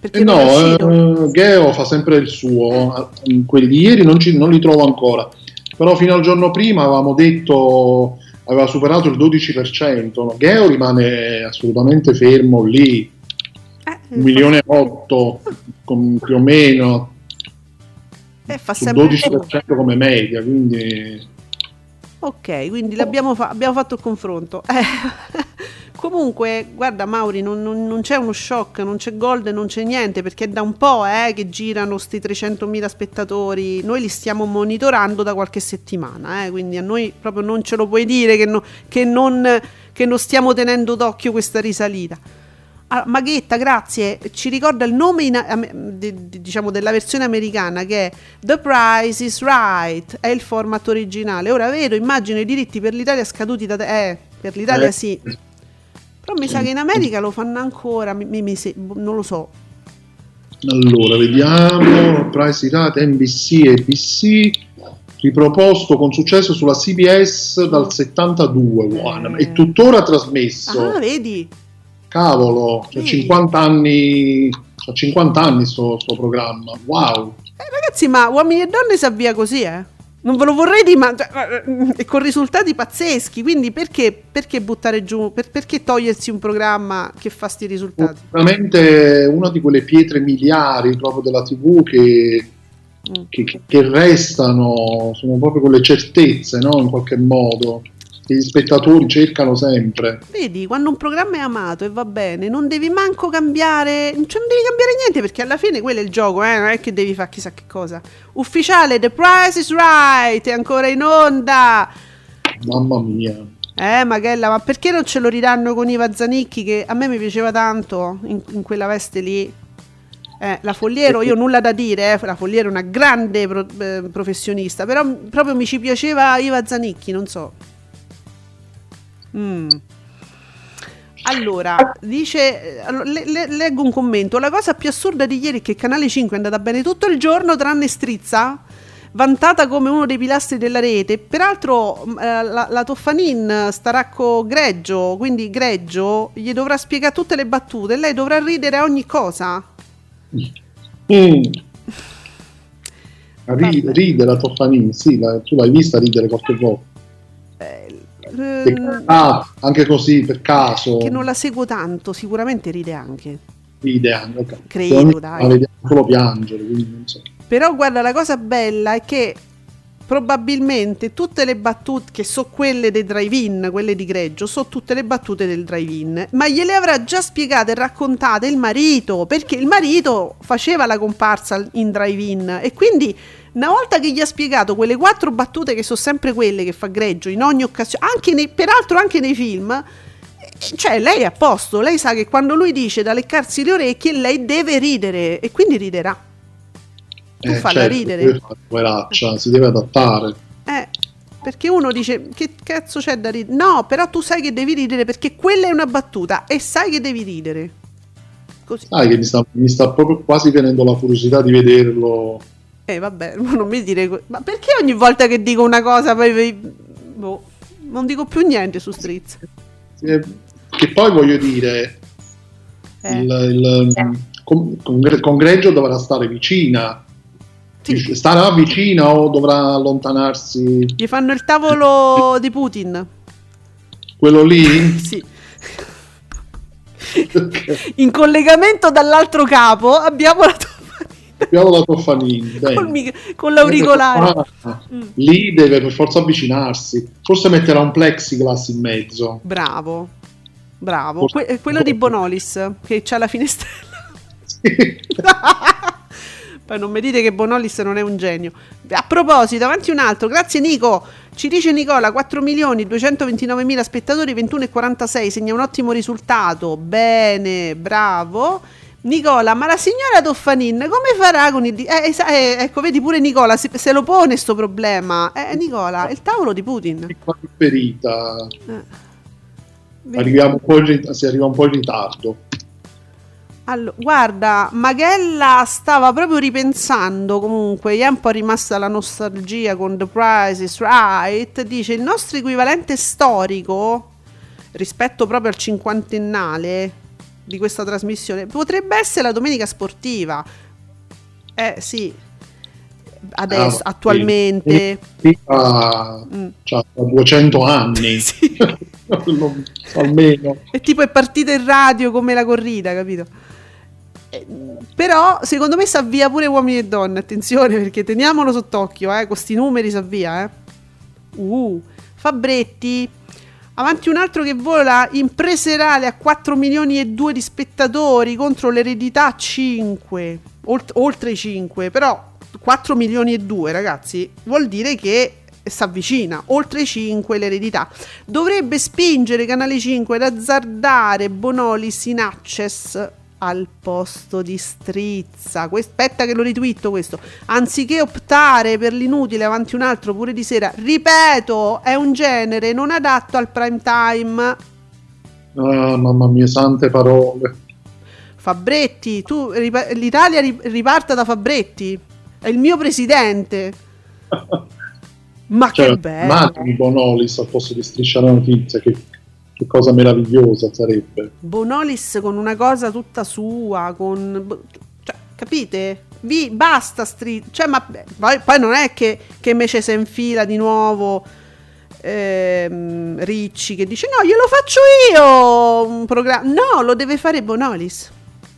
Perché eh no, eh, Geo fa sempre il suo. Quelli di ieri non, ci, non li trovo ancora però fino al giorno prima avevamo detto aveva superato il 12%, no? Geo rimane assolutamente fermo lì, eh, un milione e otto più o meno, eh, fa sempre 12% come media, quindi... Ok, quindi fa- abbiamo fatto il confronto. Eh. Comunque, guarda Mauri, non, non, non, c'è uno shock, non c'è gold, non c'è niente, perché è da un po' eh, che girano sti 300.000 spettatori, noi li stiamo monitorando da qualche settimana, eh, quindi a noi proprio non ce lo puoi dire che, no, che, non, che non stiamo tenendo d'occhio questa risalita. Ah, Maghetta, grazie, ci ricorda il nome in, di, di, diciamo, della versione americana che è The Price is Right, è il format originale. Ora vedo, immagino i diritti per l'Italia scaduti da te. Eh, per l'Italia eh. sì però mi sa che in America lo fanno ancora, mi, mi, mi, non lo so. Allora, vediamo, Price Rate, NBC e ABC, riproposto con successo sulla CBS dal 72, eh. è tuttora trasmesso. Ah, vedi? Cavolo, c'è 50 anni, c'ha 50 anni sto, sto programma, wow. Eh, ragazzi, ma Uomini e Donne si avvia così, eh? Non ve lo vorrei dire, ma cioè, eh, con risultati pazzeschi. Quindi perché, perché buttare giù, per, perché togliersi un programma che fa questi risultati? Veramente una di quelle pietre miliari proprio della TV che, mm. che, che, restano, sono proprio quelle certezze, no? In qualche modo che gli spettatori cercano sempre. Vedi, quando un programma è amato e va bene, non devi manco cambiare, cioè non devi cambiare niente perché alla fine quello è il gioco, eh? non è che devi fare chissà che cosa. Ufficiale, The Price is Right, è ancora in onda. Mamma mia. Eh, Magella, ma perché non ce lo ridanno con Iva Zanicchi che a me mi piaceva tanto in, in quella veste lì? Eh, la Fogliero, io nulla da dire, eh, la Fogliero è una grande pro, eh, professionista, però proprio mi ci piaceva Iva Zanicchi, non so. Mm. Allora, dice, le, le, leggo un commento, la cosa più assurda di ieri è che Canale 5 è andata bene tutto il giorno tranne Strizza, vantata come uno dei pilastri della rete, peraltro mm, eh, la, la Toffanin starà con Greggio, quindi Greggio gli dovrà spiegare tutte le battute, lei dovrà ridere a ogni cosa. Mm. Ride, la Toffanin, sì, la, tu l'hai vista ridere qualche volta. Eh, Ehm, ah, anche così per caso. Che non la seguo tanto, sicuramente ride anche. Ride anche, okay. Credo, dai. La vediamo solo piangere, quindi non so. Però guarda, la cosa bella è che probabilmente tutte le battute che so quelle dei drive-in, quelle di Greggio, so tutte le battute del drive-in, ma gliele avrà già spiegate e raccontate il marito, perché il marito faceva la comparsa in drive-in e quindi una volta che gli ha spiegato quelle quattro battute che sono sempre quelle che fa Greggio in ogni occasione, anche nei, peraltro anche nei film, eh, cioè lei è a posto, lei sa che quando lui dice da leccarsi le orecchie lei deve ridere e quindi riderà. Tu Eh, falla certo, ridere. poveraccia, si deve adattare. Eh, perché uno dice che cazzo c'è da ridere? No, però tu sai che devi ridere perché quella è una battuta e sai che devi ridere. Così. Sai che mi sta, mi sta proprio quasi venendo la curiosità di vederlo. Eh, vabbè, non mi dire. Ma perché ogni volta che dico una cosa poi. boh, non dico più niente su Streets. Eh, Che poi voglio dire, Eh. il, il- con, con Gre- con Greggio dovrà stare vicina. Sì. Starà vicina o dovrà allontanarsi? Gli fanno il tavolo di Putin. Quello lì? Sì. In collegamento dall'altro capo abbiamo la Abbiamo la col mic- con l'auricolare. Ah, Mm. Lì deve per forza avvicinarsi. Forse metterà un plexiglass in mezzo. Bravo. Bravo. Que- quello di Bonolis che c'ha la finestrella. Sì. Poi non mi dite che Bonolis non è un genio. A proposito, avanti un altro. Grazie Nico. Ci dice Nicola, 4 milioni 229 mila spettatori, 21,46. Segna un ottimo risultato. Bene, bravo. Nicola, ma la signora Toffanin come farà con il... Eh, eh, ecco, vedi pure Nicola, se, se lo pone sto problema. Eh, Nicola, il tavolo di Putin. Ferita. Eh. Arriviamo un po' in rit- si arriva un po' in ritardo. Allo- guarda, Maghella stava proprio ripensando comunque, gli è un po' rimasta la nostalgia con The Price is Right, dice il nostro equivalente storico rispetto proprio al cinquantennale di questa trasmissione potrebbe essere la domenica sportiva. Eh sì, adesso, Ah, attualmente. Sì, ha, Mm. c'ha 200 anni. Sì. Almeno. E tipo è partita in radio come la corrida, capito? Eh, Però secondo me si avvia pure uomini e donne, attenzione perché teniamolo sott'occhio, eh, con sti numeri si avvia, eh. Uh, Fabretti, avanti un altro che vola in preserale a 4 milioni e 2 di spettatori contro l'eredità a 5, olt- oltre i 5, però 4 milioni e 2 ragazzi, vuol dire che si avvicina, oltre i 5 l'eredità. Dovrebbe spingere Canale 5 ad azzardare Bonolis in access al posto di Strizza. Que- aspetta che lo ritwitto questo. Anziché optare per l'inutile avanti un altro pure di sera, ripeto, è un genere non adatto al prime time. Ah, mamma mia, sante parole. Fabretti, tu ripa- l'Italia ri- riparta da Fabretti. È il mio presidente. Ma Cioè, che bello. immagini Bonolis al posto di strisciare la notizia, che, che cosa meravigliosa sarebbe. Bonolis con una cosa tutta sua, con... Cioè, capite? Vi, basta street... Cioè, ma poi, poi non è che, che invece si infila di nuovo ehm, Ricci che dice no, glielo faccio io un programma... No, lo deve fare Bonolis.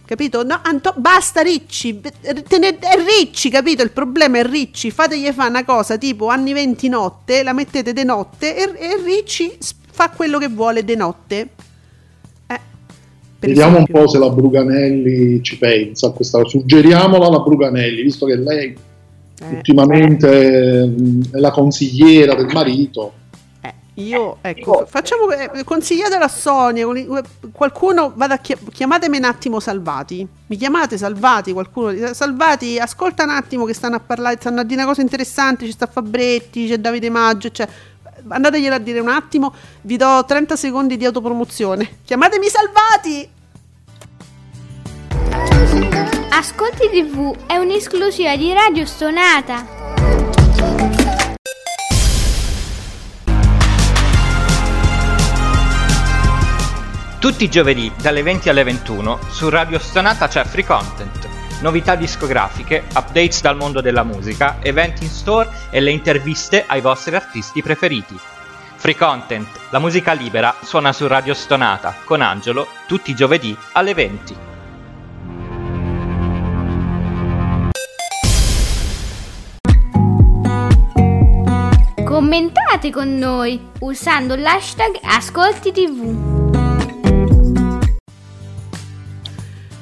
Capito? No, Anto- basta Ricci, ne- è Ricci, capito? Il problema è Ricci, fategli fare una cosa tipo anni 20 notte, la mettete de notte e, e Ricci s- fa quello che vuole de notte. Eh, per Vediamo un esempio. po' se la Bruganelli ci pensa a questa cosa. Suggeriamola alla Bruganelli, visto che lei Eh, ultimamente mh, è la consigliera del marito. eh, io, ecco, facciamo, eh, consigliatelo a Sonia, qualcuno, vada a chia- chiamatemi un attimo Salvati, mi chiamate Salvati, qualcuno, di- Salvati, ascolta un attimo che stanno a parlare, stanno a dire una cosa interessante, ci sta Fabretti, c'è Davide Maggio, cioè, andateglielo a dire un attimo, vi do 30 secondi di autopromozione, chiamatemi Salvati! Ascolti TV è un'esclusiva di Radio Stonata. Tutti i giovedì dalle 20 alle 21 su Radio Stonata c'è Free Content, novità discografiche, updates dal mondo della musica, eventi in store e le interviste ai vostri artisti preferiti. Free Content, la musica libera, suona su Radio Stonata con Angelo tutti i giovedì alle 20. Commentate con noi usando l'hashtag Ascolti TV.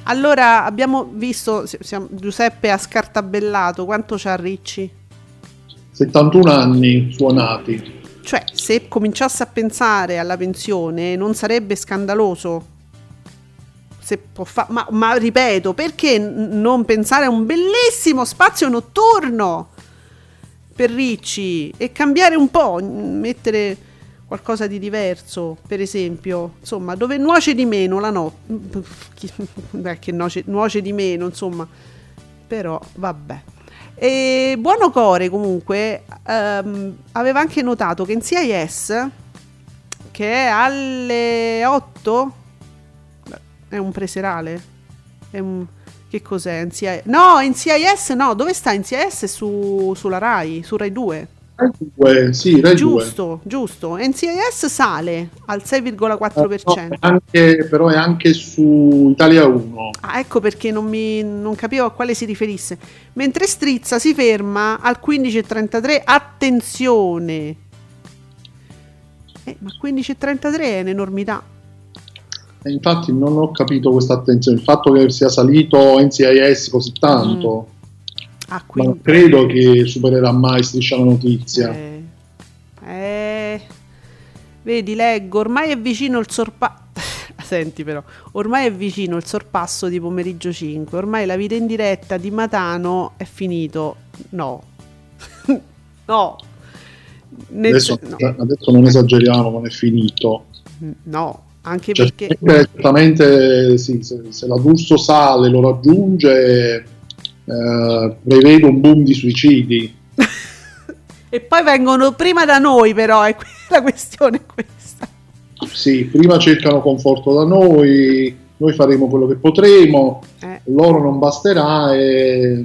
Allora, abbiamo visto, si- siamo- Giuseppe ha scartabellato, quanto c'ha Ricci? 71 anni suonati. Cioè, se cominciasse a pensare alla pensione, non sarebbe scandaloso? Se può fa- ma, ma ripeto, perché n- non pensare a un bellissimo spazio notturno per Ricci e cambiare un po', mettere qualcosa di diverso, per esempio, insomma, dove nuoce di meno la notte. Beh, che nuoce, nuoce di meno, insomma, però vabbè. E Buono Core comunque ehm, aveva anche notato che in CIS, che è alle 8, Beh, è un preserale, è un, che cos'è? NCIS? No, in CIS no, dove sta in CIS? Su, sulla RAI, su RAI 2. Rai 2, sì, Rai 2. Giusto, giusto. NCIS sale al 6,4%. No, è anche- però è anche su Italia 1. Ah, ecco perché non, mi, non capivo a quale si riferisse. Mentre Strizza si ferma al 15,33. Attenzione! Eh, ma 15,33 è un'enormità. E infatti non ho capito questa attenzione. Il fatto che sia salito NCIS così tanto, Ah, quindi, non credo che supererà mai Striscia la Notizia. eh, eh, vedi, leggo, ormai è vicino il sorpasso. Senti però, ormai è vicino il sorpasso di pomeriggio 5. Ormai la vita in diretta di Matano è finito. No, no. Nel Adesso, no. adesso non esageriamo, non è finito. No, anche Cioè, perché Certamente, certamente sì, se, se la D'Urso sale lo raggiunge, eh, prevedo un boom di suicidi. e poi vengono prima da noi però, è la questione è questa. Sì, prima cercano conforto da noi, noi faremo quello che potremo, Eh, loro non basterà e,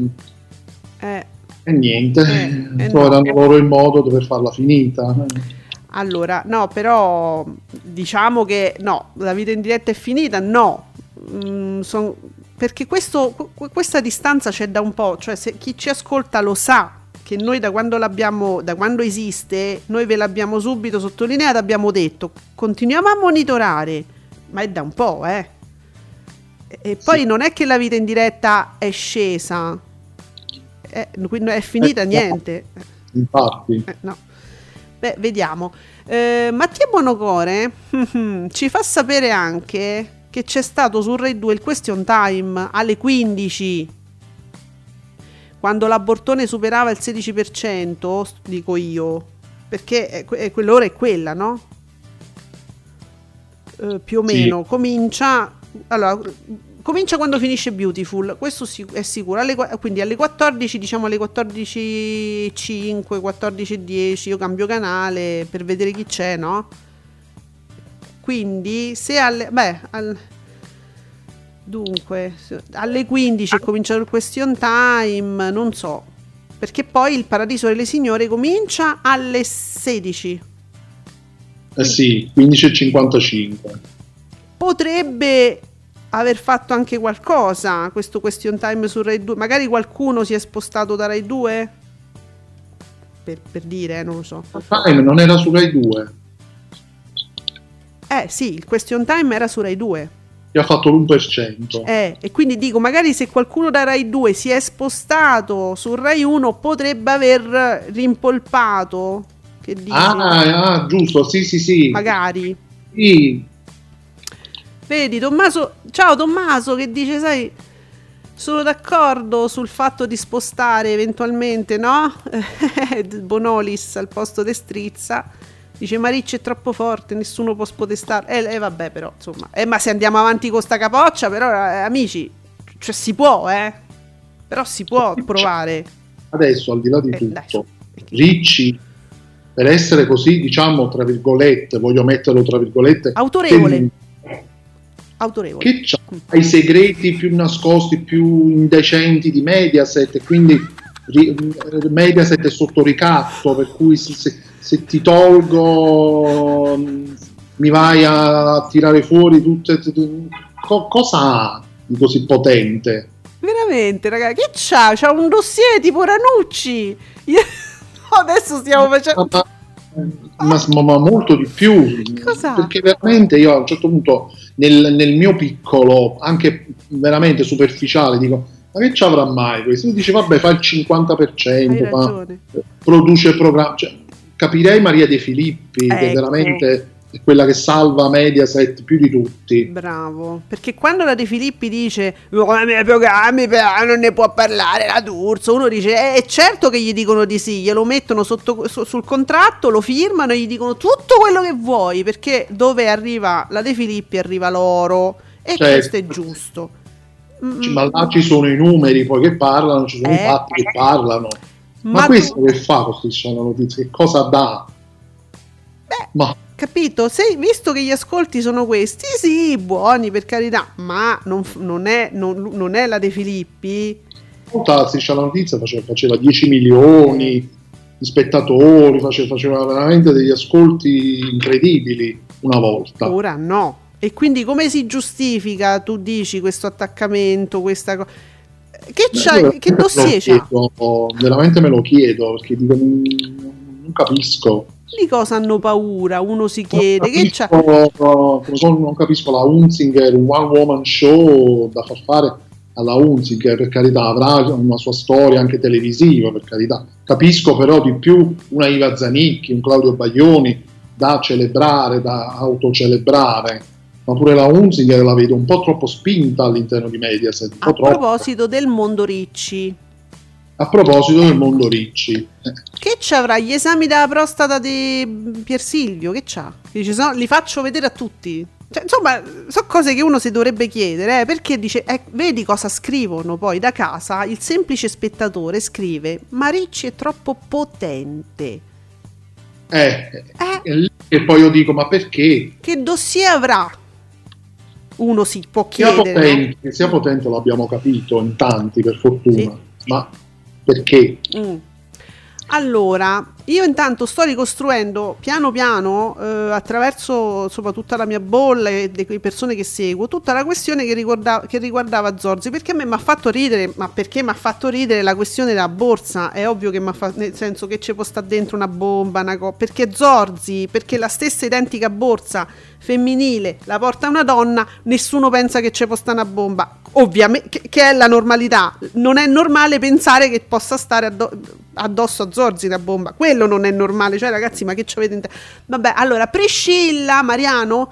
eh, e niente, Eh, eh, troveranno no. loro il modo per farla finita. allora, no, però diciamo che no, la vita in diretta è finita, no. Mm, son- perché questo, qu- questa distanza c'è da un po', cioè se chi ci ascolta lo sa che noi da quando l'abbiamo, da quando esiste, noi ve l'abbiamo subito sottolineato, abbiamo detto, continuiamo a monitorare, ma è da un po', eh. E poi Sì. non è che la vita in diretta è scesa, eh, quindi è finita Eh, niente. Infatti, Eh, no. Beh, vediamo. Eh, Mattia Bonocore ci fa sapere anche che c'è stato su Rai 2 il question time alle 15 quando l'abortone superava il 16%, st- dico io, perché è è quell'ora è quella, no? Eh, più o Sì. meno comincia allora comincia quando finisce Beautiful questo è sicuro alle quindi alle 14 diciamo alle 14.05 14.10 io cambio canale per vedere chi c'è no quindi se alle beh al- dunque alle 15 è cominciato il question time non so perché poi il Paradiso delle Signore comincia alle 16 eh sì, 15,55. potrebbe aver fatto anche qualcosa questo question time su Rai 2 magari qualcuno si è spostato da Rai 2 per, per dire eh, non lo so. Time non era su Rai 2, eh sì il question time era su Rai 2 che ha fatto l'1%. eh, e quindi dico magari se qualcuno da Rai 2 si è spostato su Rai 1 potrebbe aver rimpolpato che dici Ah, ah, giusto, sì, sì, sì. magari Sì, Vedi, Tommaso, ciao Tommaso che dice, sai, sono d'accordo sul fatto di spostare eventualmente, no? Bonolis al posto di Strizza. Dice Maricci è troppo forte, nessuno può spodestare. E eh, vabbè, però, insomma. Eh, ma se andiamo avanti con sta capoccia, però, eh, amici, cioè si può, eh? Però si può provare. adesso al di là di Eh, tutto. Ricci, per essere così, diciamo, tra virgolette, voglio metterlo tra virgolette, Autorevole. che- Autorevole. che c'ha i segreti più nascosti, più indecenti di Mediaset, e quindi Mediaset è sotto ricatto, per cui se, se- se ti tolgo mi vai a tirare fuori tutte... co- cosa ha di così potente? Veramente, raga, che c'ha? C'ha un dossier tipo Ranucci. Io- Adesso stiamo facendo... Ma, ma, ma- ma molto di più. Cosa? Perché veramente io a un certo punto nel, nel mio piccolo, anche veramente superficiale, dico, ma che ci avrà mai questo? Tu dici, vabbè, fa il 50%, Hai fa- produce programmi. Cioè, capirei Maria De Filippi, che Ecco. veramente è quella che salva Mediaset più di tutti. Bravo, perché quando la De Filippi dice "Oh, i miei programmi però non ne può parlare la D'Urso, uno dice "Eh, è certo che gli dicono di sì, glielo mettono sotto, su- sul contratto, lo firmano e gli dicono tutto quello che vuoi, perché dove arriva la De Filippi arriva l'oro e Certo. questo è giusto. Ma là ci sono i numeri poi che parlano, ci sono i Eh. fatti che parlano. Ma, ma questo che fa con Striscia la notizia? Che cosa dà? Beh, Ma Capito? Se, visto che gli ascolti sono questi, sì, buoni per carità, ma non, non è, non- non è la De Filippi. la Striscia la notizia faceva, faceva 10 milioni di spettatori, faceva, faceva veramente degli ascolti incredibili una volta. Ora no. E quindi come si giustifica, tu dici, questo attaccamento, questa cosa? Che, c'hai- che dossier c'ha? chiedo, veramente me lo chiedo perché dico, non, capisco. Di cosa hanno paura? Uno si chiede. non Che c'ha? capisco, non, non capisco la Unzinger, un one woman show da far fare alla Unzinger, per carità, avrà una sua storia anche televisiva, per carità. Capisco però di più una Iva Zanicchi, un Claudio Baglioni da celebrare, da autocelebrare, ma pure la Unzinger la vedo un po' troppo spinta all'interno di Mediaset, A proposito del mondo ricci. A proposito del mondo ricci, Che c'avrà gli esami della prostata di Pier Silvio? Che c'ha? Dice, "No, li faccio vedere a tutti. Cioè, insomma, sono cose che uno si dovrebbe chiedere, eh, perché dice, eh, vedi cosa scrivono poi da casa, il semplice spettatore scrive, ma Ricci è troppo potente. eh, Eh, che poi io dico, ma perché? che dossier avrà? Uno si può Sia chiedere. no? potente, che sia potente l'abbiamo capito in tanti per fortuna, ma perché? Mm. Allora, io intanto sto ricostruendo piano piano, eh, attraverso insomma, tutta la mia bolla e le persone che seguo, tutta la questione che, riguarda- che riguardava Zorzi, perché a me mi ha fatto ridere, ma perché mi ha fatto ridere la questione della borsa? È ovvio che mi ha fatto, nel senso che ci può stare dentro una bomba, una co- perché Zorzi, perché la stessa identica borsa femminile la porta una donna, nessuno pensa che ci può stare una bomba. Ovviamente, che, è la normalità. Non è normale pensare che possa stare addo- addosso a Zorzi una bomba. Quello non è normale. Cioè, ragazzi, ma che ci avete in te- Vabbè, allora, Priscilla Mariano.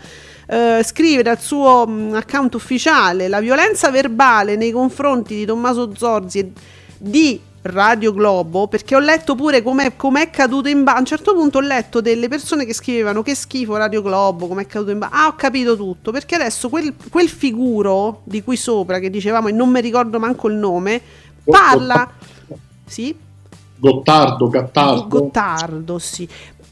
eh, scrive dal suo mh, account ufficiale la violenza verbale nei confronti di Tommaso Zorzi e di Radio Globo perché ho letto pure com'è, com'è caduto in ba. A un certo punto ho letto delle persone che scrivevano che schifo Radio Globo, com'è caduto in ba. Ah, ho capito tutto perché adesso quel, quel figuro di qui sopra che dicevamo e non mi ricordo manco il nome parla. Sì? Gottardo, Gattardo, Gottardo, sì.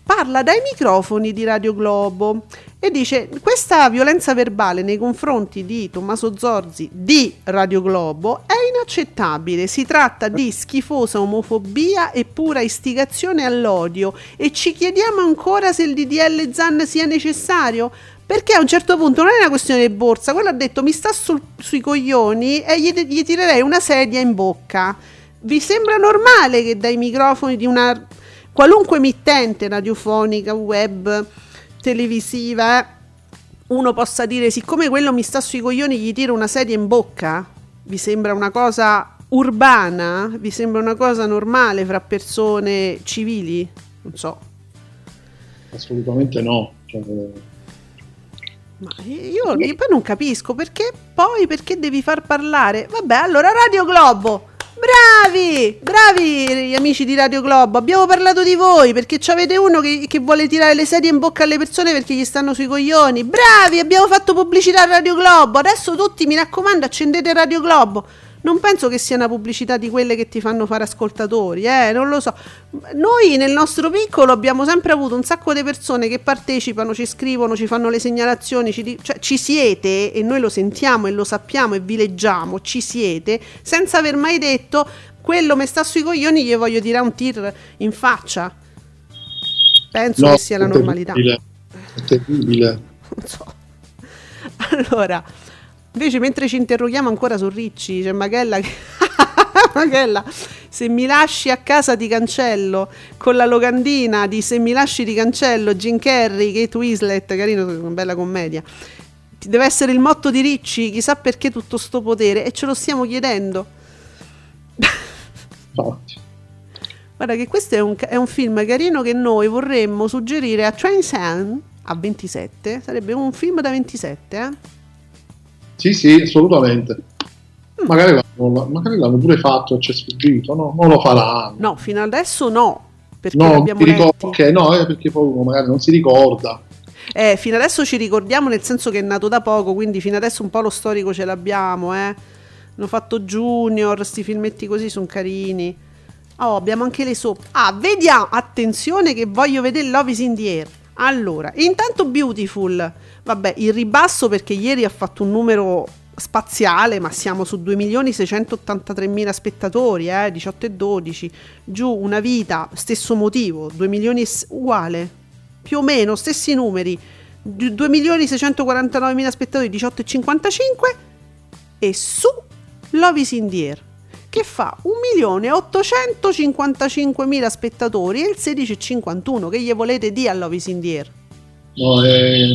Parla dai microfoni di Radio Globo e dice questa violenza verbale nei confronti di Tommaso Zorzi di Radio Globo è inaccettabile. Si tratta di schifosa omofobia e pura istigazione all'odio e ci chiediamo ancora se il DDL Zan sia necessario. Perché a un certo punto non è una questione di borsa, quello ha detto mi sta sul- sui coglioni e gli, gli tirerei una sedia in bocca. Vi sembra normale che dai microfoni di una qualunque emittente radiofonica, web, televisiva, eh, uno possa dire siccome quello mi sta sui coglioni gli tiro una sedia in bocca? Vi sembra una cosa urbana? Vi sembra una cosa normale fra persone civili? Non so. assolutamente no. Cioè, Ma io, io poi non capisco perché poi perché devi far parlare. Vabbè, allora Radio Globo. Bravi, bravi gli amici di Radio Globo. Abbiamo parlato di voi perché avete uno che, che vuole tirare le sedie in bocca alle persone perché gli stanno sui coglioni. Bravi, abbiamo fatto pubblicità a Radio Globo. Adesso tutti, mi raccomando, accendete Radio Globo. Non penso che sia una pubblicità di quelle che ti fanno fare ascoltatori, eh, non lo so. Noi nel nostro piccolo abbiamo sempre avuto un sacco di persone che partecipano, ci scrivono, ci fanno le segnalazioni, ci, cioè ci siete e noi lo sentiamo e lo sappiamo e vi leggiamo, ci siete, senza aver mai detto quello mi sta sui coglioni, gli voglio tirare un tir in faccia. Penso no, che sia la è normalità. terribile, È terribile. Non so. Allora, invece mentre ci interroghiamo ancora su Ricci, c'è Magella che... Magella, se mi lasci a casa ti cancello, con la locandina di Se mi lasci ti cancello, Jim Carrey, Kate Winslet, carino, una bella commedia. Deve essere il motto di Ricci, chissà perché tutto sto potere, e ce lo stiamo chiedendo. Infatti. Guarda che questo è un, è un film carino che noi vorremmo suggerire a Train Sun a 27, sarebbe un film da 27, eh? Sì, sì, assolutamente. Mm. Magari l'hanno, magari l'hanno pure fatto e ci è sfuggito, no? Non lo faranno. No, fino adesso no, perché No, ti ricordo, letti. ok, no, perché poi uno magari non si ricorda. Eh, fino adesso ci ricordiamo nel senso che è nato da poco, quindi fino adesso un po' lo storico ce l'abbiamo, eh. Hanno fatto Junior, sti filmetti così sono carini. Oh, abbiamo anche le soap. Ah, vediamo, attenzione che voglio vedere Love is in the air. Allora, intanto Beautiful. Vabbè, il ribasso perché ieri ha fatto un numero spaziale, ma siamo su 2.683.000 spettatori, eh, 18 e 12. Giù una vita, stesso motivo, 2 milioni uguale, più o meno, stessi numeri. 2.649.000 spettatori, 18 e 55 e su Love is in the air che fa 1.855.000 spettatori e il 16,51 che gli volete dire a Love is in the air? No, è,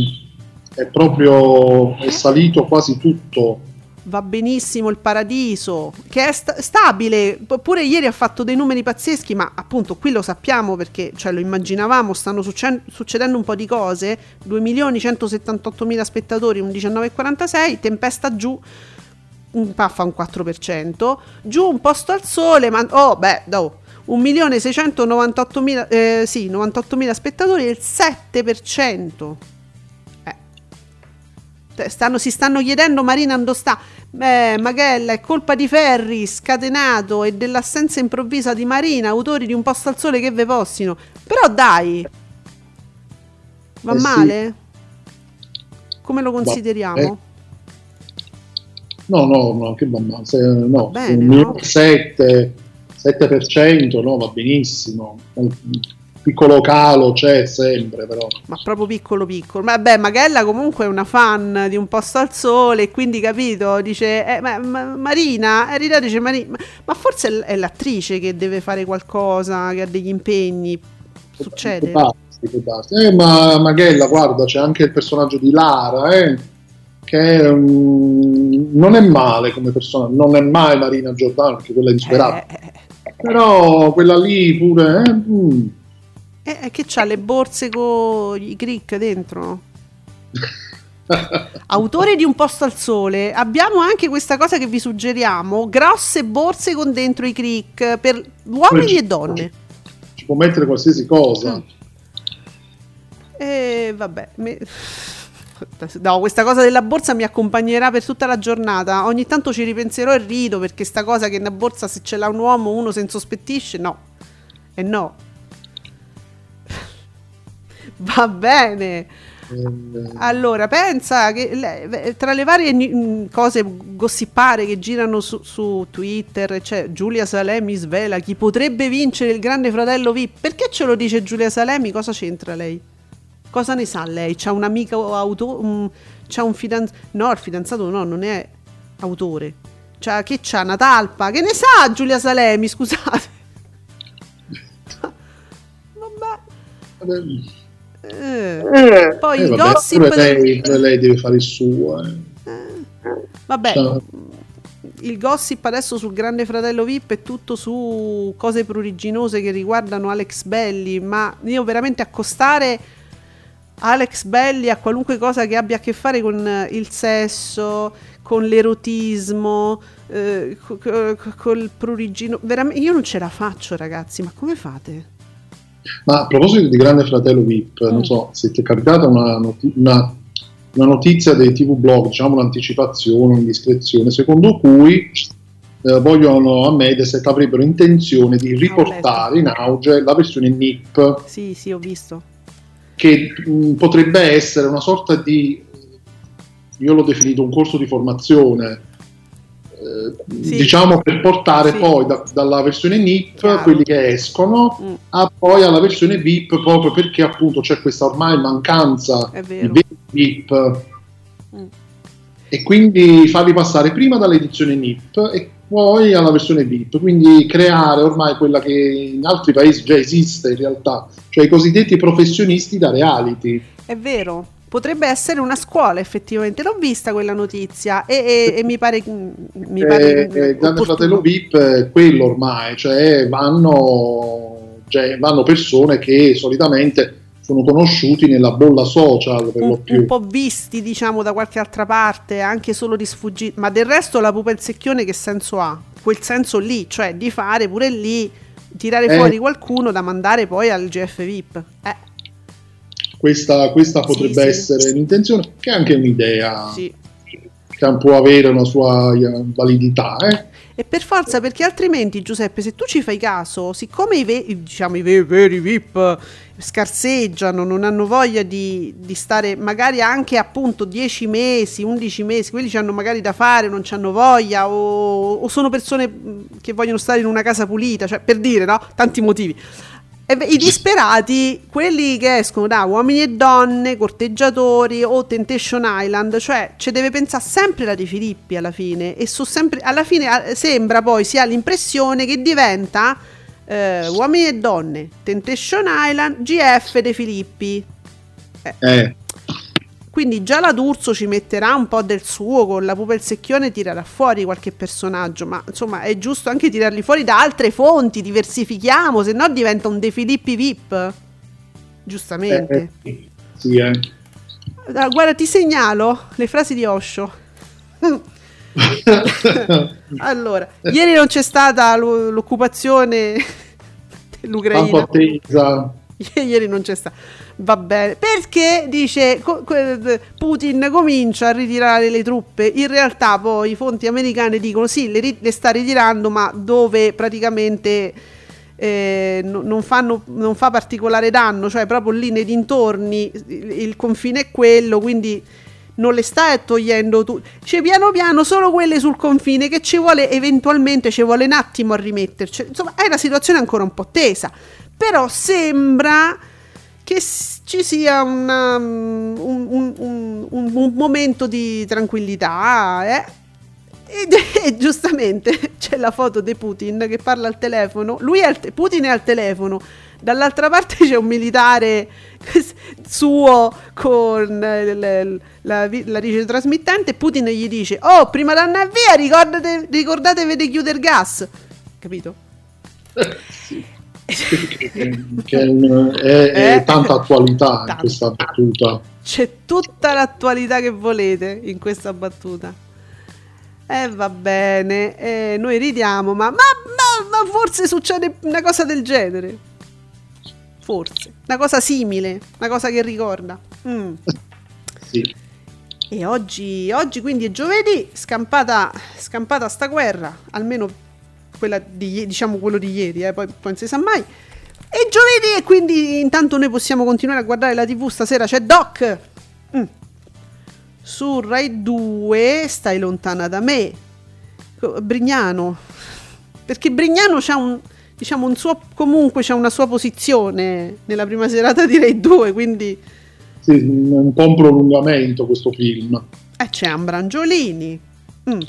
è proprio è salito quasi tutto. va benissimo il paradiso che è sta- stabile pure ieri ha fatto dei numeri pazzeschi ma appunto qui lo sappiamo perché cioè, lo immaginavamo stanno succe- succedendo un po' di cose 2.178.000 spettatori un 19,46 tempesta giù un paffa un 4% giù un posto al sole ma oh beh no 1.698.000 eh, sì, 98.000 spettatori il 7% eh stanno- si stanno chiedendo Marina dove sta eh, Maghella è colpa di Ferri scatenato e dell'assenza improvvisa di Marina autori di un posto al sole che ve possino però dai va Eh sì. male? come lo consideriamo? No, no, no, che male. Se- no, Bene, no? 7, 7%, no, va benissimo. Piccolo calo c'è sempre, però. ma proprio piccolo piccolo vabbè Maghella comunque è una fan di un posto al sole quindi capito dice eh, ma, ma- Marina Rita dice Marina ma, ma forse è l'attrice che deve fare qualcosa che ha degli impegni succede Può darsi, può darsi. Eh, ma Maghella, guarda, c'è anche il personaggio di Lara, eh, che mm, non è male come personaggio, non è mai Marina Giordano, perché quella è insuperabile. Eh, eh, Però quella lì pure, eh, mm. eh, eh, che c'ha le borse con i crick dentro Autore di Un posto al sole, abbiamo anche questa cosa che vi suggeriamo, grosse borse con dentro i crick per uomini e donne. ci può mettere qualsiasi cosa. Mm. E vabbè, me- no, questa cosa della borsa mi accompagnerà per tutta la giornata. Ogni tanto ci ripenserò e rido perché sta cosa che una borsa se ce l'ha un uomo uno se ne sospettisce, no. E no. Va bene. Allora, pensa che tra le varie mh, cose gossipare che girano su, su Twitter c'è Giulia Salemi svela chi potrebbe vincere il grande fratello VIP. Perché ce lo dice Giulia Salemi? Cosa c'entra lei? Cosa ne sa lei? C'ha un amico auto, un- c'ha un fidanzato? No, il fidanzato no, non è autore. C'ha, che c'ha? Una talpa? Che ne sa Giulia Salemi? Scusate. Vabbè. Eh. Poi eh, il vabbè, gossip pure del- lei, lei deve fare il suo. eh. Vabbè, Cioè, il gossip adesso sul Grande Fratello VIP è tutto su cose pruriginose che riguardano Alex Belli, ma io veramente accostare Alex Belli a qualunque cosa che abbia a che fare con eh, il sesso, con l'erotismo, eh, co- co- co- col prurigino, veramente io non ce la faccio ragazzi, ma come fate? Ma a proposito di Grande Fratello VIP, Mm. non so se ti è capitata una, noti- una- una notizia dei TV blog, diciamo un'anticipazione, un'indiscrezione, secondo cui eh, vogliono a Mediaset avrebbero intenzione di riportare in auge la versione NIP, Sì, sì, ho visto. Che mh, potrebbe essere una sorta di, io l'ho definito un corso di formazione, eh, Sì. diciamo per portare Sì. poi da- dalla versione NIP Chiaro. quelli che escono Mm, a poi alla versione VIP proprio perché appunto c'è questa ormai mancanza di VIP Mm. e quindi farli passare prima dall'edizione NIP e poi alla versione VIP, quindi creare ormai quella che in altri paesi già esiste in realtà, cioè i cosiddetti professionisti da reality. È vero, potrebbe essere una scuola effettivamente. L'ho vista quella notizia e, e- e mi pare. Mi pare Eh, eh, Grande. Fratello VIP è quello ormai, cioè vanno, cioè vanno persone che solitamente sono conosciuti nella bolla social per lo un, più. un po' visti, diciamo, da qualche altra parte, anche solo di sfuggita. Ma del resto la pupa e il secchione che senso ha? Quel senso lì, cioè di fare pure lì, tirare Eh. fuori qualcuno da mandare poi al GF VIP. Eh, Questa, questa potrebbe sì. essere l'intenzione, che è anche un'idea sì. che può avere una sua eh, validità. eh. E per forza, perché altrimenti, Giuseppe, se tu ci fai caso, siccome i, ve- diciamo, i ve- veri VIP scarseggiano, non hanno voglia di, di stare magari anche appunto 10 mesi, 11 mesi, quelli hanno magari da fare, non hanno voglia, o, o sono persone che vogliono stare in una casa pulita, cioè per dire, no? Tanti motivi. E I disperati, quelli che escono da uomini e donne, corteggiatori o Temptation Island, cioè ci deve pensare sempre la De Filippi alla fine. E su sempre, alla fine eh, sembra poi si ha l'impressione che diventa eh, uomini e donne, Temptation Island, GF De Filippi. Eh, Quindi già la D'Urso ci metterà un po' del suo con la pupa e il secchione tirerà fuori qualche personaggio, ma insomma è giusto anche tirarli fuori da altre fonti, diversifichiamo, se no diventa un De Filippi VIP. Giustamente. eh, sì, eh. Ah, guarda, ti segnalo le frasi di Osho. allora, ieri non c'è stata l'o- l'occupazione dell'Ucraina. Ieri non c'è sta. Va bene. Perché dice Putin comincia a ritirare le truppe. In realtà poi i fonti americane dicono sì, le, le sta ritirando, ma dove praticamente eh, no- non, fanno, non fa particolare danno, cioè proprio lì nei dintorni il confine è quello, quindi non le sta togliendo tu. Cioè, piano piano solo quelle sul confine che ci vuole eventualmente ci vuole un attimo a rimetterci. Insomma, è una situazione ancora un po' tesa. Però sembra che ci sia una- un, un- un- un- un momento di tranquillità. eh. Ed e giustamente c'è la foto di Putin che parla al telefono. Lui è al te- Putin è al telefono. Dall'altra parte c'è un militare suo con eh, la, vi- la ricetrasmittente. Putin gli dice: Oh, prima di andare via, ricordate, ricordatevi di chiudere il gas. Capito? che, che è, è Eh? tanta attualità in Tanto. questa battuta. C'è tutta l'attualità che volete in questa battuta. E va bene, eh, noi ridiamo, ma, ma, ma- ma forse succede una cosa del genere. Forse, una cosa simile, una cosa che ricorda. Mm. Sì. E oggi, oggi quindi è giovedì, scampata, scampata sta guerra, almeno quella di, diciamo quello di ieri, eh, poi, poi non si sa mai. È giovedì e quindi intanto noi possiamo continuare a guardare la tv, stasera c'è Doc. Mm. Su Rai 2, stai lontana da me. Brignano. Perché Brignano c'ha un, diciamo, un suo, comunque c'ha una sua posizione nella prima serata di Rai 2, quindi... Sì, un po' un prolungamento questo film. Eh, c'è Ambrangiolini. Mm.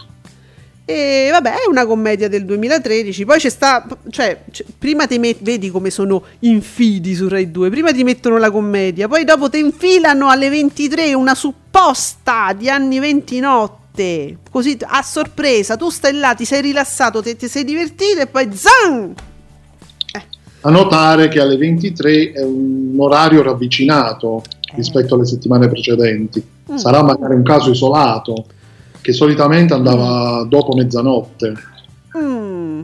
E vabbè, è una commedia del 2013. Poi c'è sta. Cioè, c- prima ti met- vedi come sono infidi su Rai 2. Prima ti mettono la commedia, poi dopo ti infilano alle 23 una supposta di anni 20 notte. Così t- a sorpresa, tu stai là, ti sei rilassato, ti, ti sei divertito e poi zan! A notare che alle 23 è un orario ravvicinato rispetto alle settimane precedenti. Mm. Sarà magari un caso isolato, che solitamente andava dopo mezzanotte. Mm.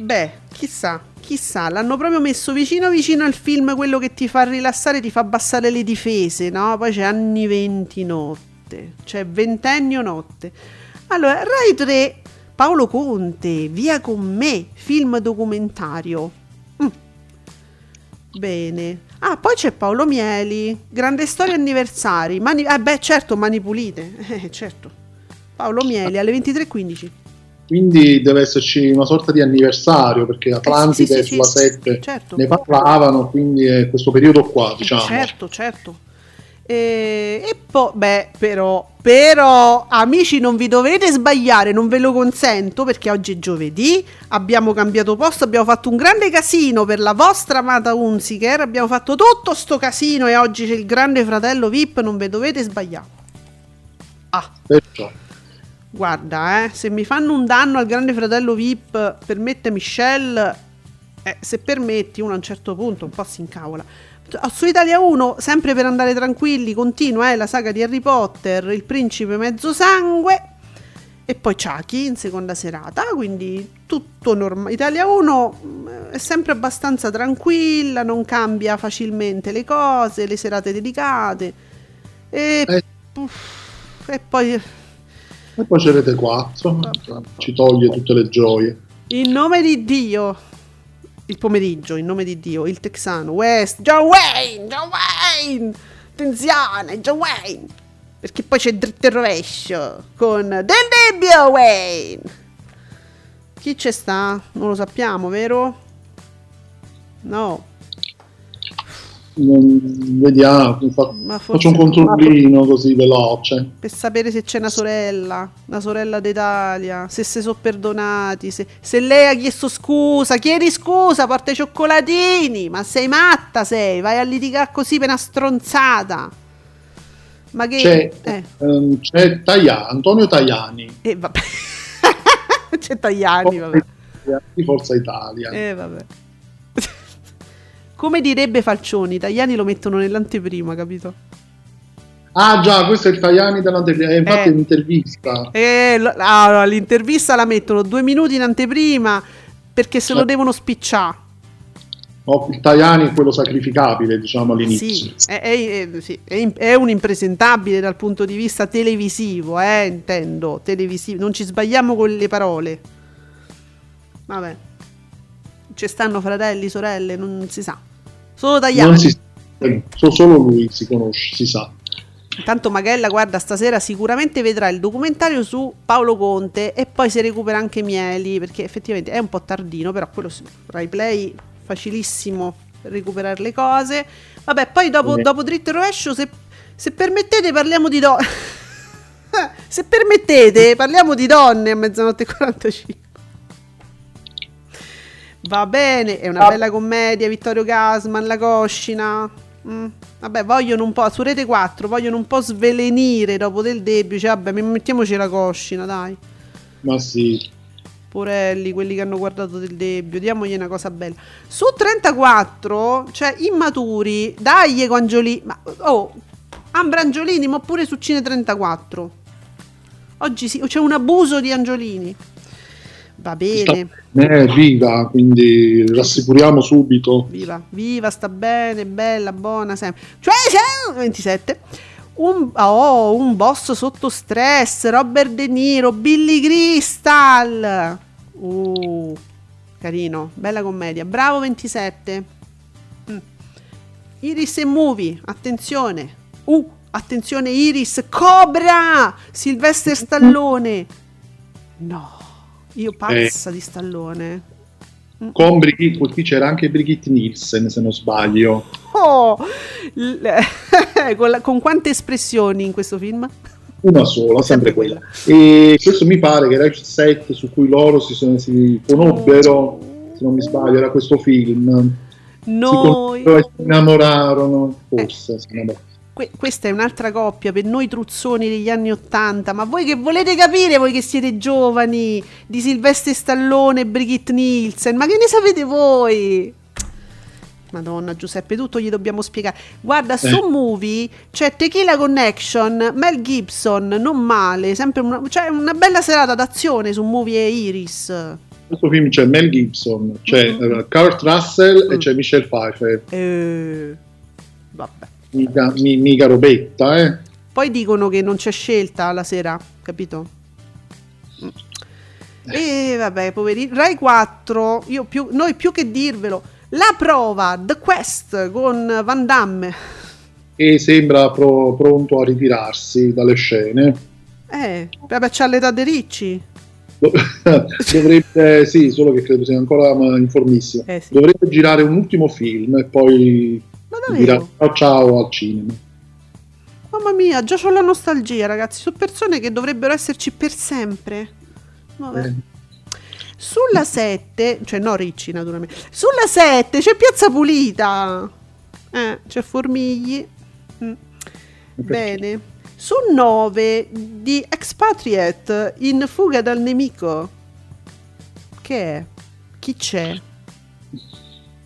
Beh, chissà, chissà, l'hanno proprio messo vicino vicino al film, quello che ti fa rilassare, ti fa abbassare le difese, no? Poi c'è anni 20 notte, c'è ventennio notte. Allora, Rai 3, Paolo Conte, Via con me, film documentario. Bene. Ah, poi c'è Paolo Mieli, grande storia anniversari. Mani, ah, beh, certo, mani pulite. Eh, certo. Paolo Mieli alle 23.15. Quindi deve esserci una sorta di anniversario, perché Atlantide Eh, sì, sì, sulla sì. 7 Certo. ne parlavano, quindi è questo periodo qua, diciamo. Certo, certo. E, e poi, beh, però, Però, amici, non vi dovete sbagliare, non ve lo consento perché oggi è giovedì. Abbiamo cambiato posto, abbiamo fatto un grande casino per la vostra amata Unziker. Abbiamo fatto tutto sto casino e oggi c'è il grande fratello VIP. Non ve dovete sbagliare. Ah, Perciò. guarda, eh, se mi fanno un danno al grande fratello VIP, permette Michelle, eh, se permetti, uno a un certo punto un po' si incavola. Su Italia 1, sempre per andare tranquilli, continua eh, la saga di Harry Potter, Il principe mezzo sangue e poi Chucky in seconda serata, quindi tutto normale. Italia 1 mm, è sempre abbastanza tranquilla, non cambia facilmente le cose, le serate dedicate e, Eh. uff, e poi E poi c'è Rete 4, ci toglie tutte le gioie. in nome di Dio il pomeriggio, in nome di Dio, il texano West, John Wayne, John Wayne, attenzione, John Wayne, perché poi c'è dritto e rovescio con Del Debbio Wayne. Chi c'è sta? Non lo sappiamo, vero? No, Non- vediamo, fa- faccio un controllino così veloce. per sapere se c'è una sorella, una sorella d'Italia, se si sono perdonati, se, se lei ha chiesto scusa, chiedi scusa, porta i cioccolatini, ma sei matta sei, vai a litigare così per una stronzata. Ma che... C'è, Eh, ehm, c'è Taia- Antonio Tajani eh, vabbè. c'è Tagliani, vabbè. di Forza Italia. Eh, vabbè. Come direbbe Falcioni, i Tagliani lo mettono nell'anteprima, capito? Ah già, questo è il Tajani dell'anteprima, eh, infatti Eh. è un'intervista. Eh, lo- ah, l'intervista la mettono due minuti in anteprima perché se lo Certo. devono spicciare. No, il Tajani è quello sacrificabile, diciamo all'inizio. Sì, è, è- è- sì, è un impresentabile dal punto di vista televisivo, eh, intendo, televisivo. Non ci sbagliamo con le parole. Vabbè. Ci stanno fratelli, sorelle, non si sa. Solo tagliati. Si so- solo lui si conosce, si sa. Intanto Magella, guarda, stasera sicuramente vedrà il documentario su Paolo Conte e poi si recupera anche Mieli, perché effettivamente è un po' tardino, però quello Rai Play facilissimo per recuperare le cose. Vabbè, poi dopo, dopo dritto e rovescio, se, se permettete parliamo di donne. se permettete parliamo di donne a mezzanotte e 45. Va bene, è una Ah. bella commedia, Vittorio Gasman, la coscina. Mm, Vabbè, vogliono un po', su Rete 4, vogliono un po' svelenire dopo del debito, cioè, vabbè, mettiamoci la coscina, dai. Ma sì, Porelli, quelli che hanno guardato del debito, diamogli una cosa bella. Su 34, cioè immaturi, dai con Angiolini, ma oh, Ambra Angiolini, ma pure su Cine 34. Oggi sì, c'è un abuso di Angiolini. Va bene. è viva, quindi rassicuriamo subito. Viva, viva, sta bene, bella, buona sempre. Cioè, c'è- 27. Un, oh, un boss sotto stress, Robert De Niro, Billy Crystal. Uh, carino, bella commedia. Bravo 27. Mm. Iris e Movie, attenzione. Uh, attenzione Iris, Cobra, Sylvester Stallone. No, io pazza di Stallone. Con Brigitte, qui c'era anche Brigitte Nielsen, se non sbaglio. Oh, l- con, la- con quante espressioni in questo film? Una sola, sempre quella. E questo mi pare che era il set su cui loro si, sono- si conobbero, se non mi sbaglio, era questo film. Si Noi, si innamorarono, forse. innamorarono. Que- questa è un'altra coppia per noi truzzoni degli anni Ottanta. Ma voi che volete capire, voi che siete giovani, di Silvestre Stallone e Brigitte Nielsen? Ma che ne sapete voi? Madonna Giuseppe, tutto gli dobbiamo spiegare. Guarda, su Eh. Movie c'è Tequila Connection, Mel Gibson, non male, sempre una, cioè una bella serata d'azione su Movie e Iris. In questo film c'è Mel Gibson, c'è Mhm. eh, Kurt Russell e Mm. c'è Michelle Pfeiffer. Eh, vabbè. Mica, mi- mica robetta, eh. Poi dicono che non c'è scelta la sera, capito? E vabbè, poverini. Rai 4, io più, noi più che dirvelo, la prova, The Quest con Van Damme. E sembra pro- pronto a ritirarsi dalle scene. Eh, vabbè, c'ha l'età dei ricci. Dovrebbe, sì, solo che credo sia ancora informissimo. Eh, sì. Dovrebbe girare un ultimo film e poi Ma dirà davvero? ciao ciao al cinema. Mamma mia, già ho la nostalgia, ragazzi. Sono persone che dovrebbero esserci per sempre. Vabbè. Eh, Sulla 7, cioè no Ricci naturalmente. Sulla 7 c'è Piazza Pulita. Eh, c'è Formigli. Mm. Bene. Su 9 di Expatriate in fuga dal nemico. Che è? Chi c'è?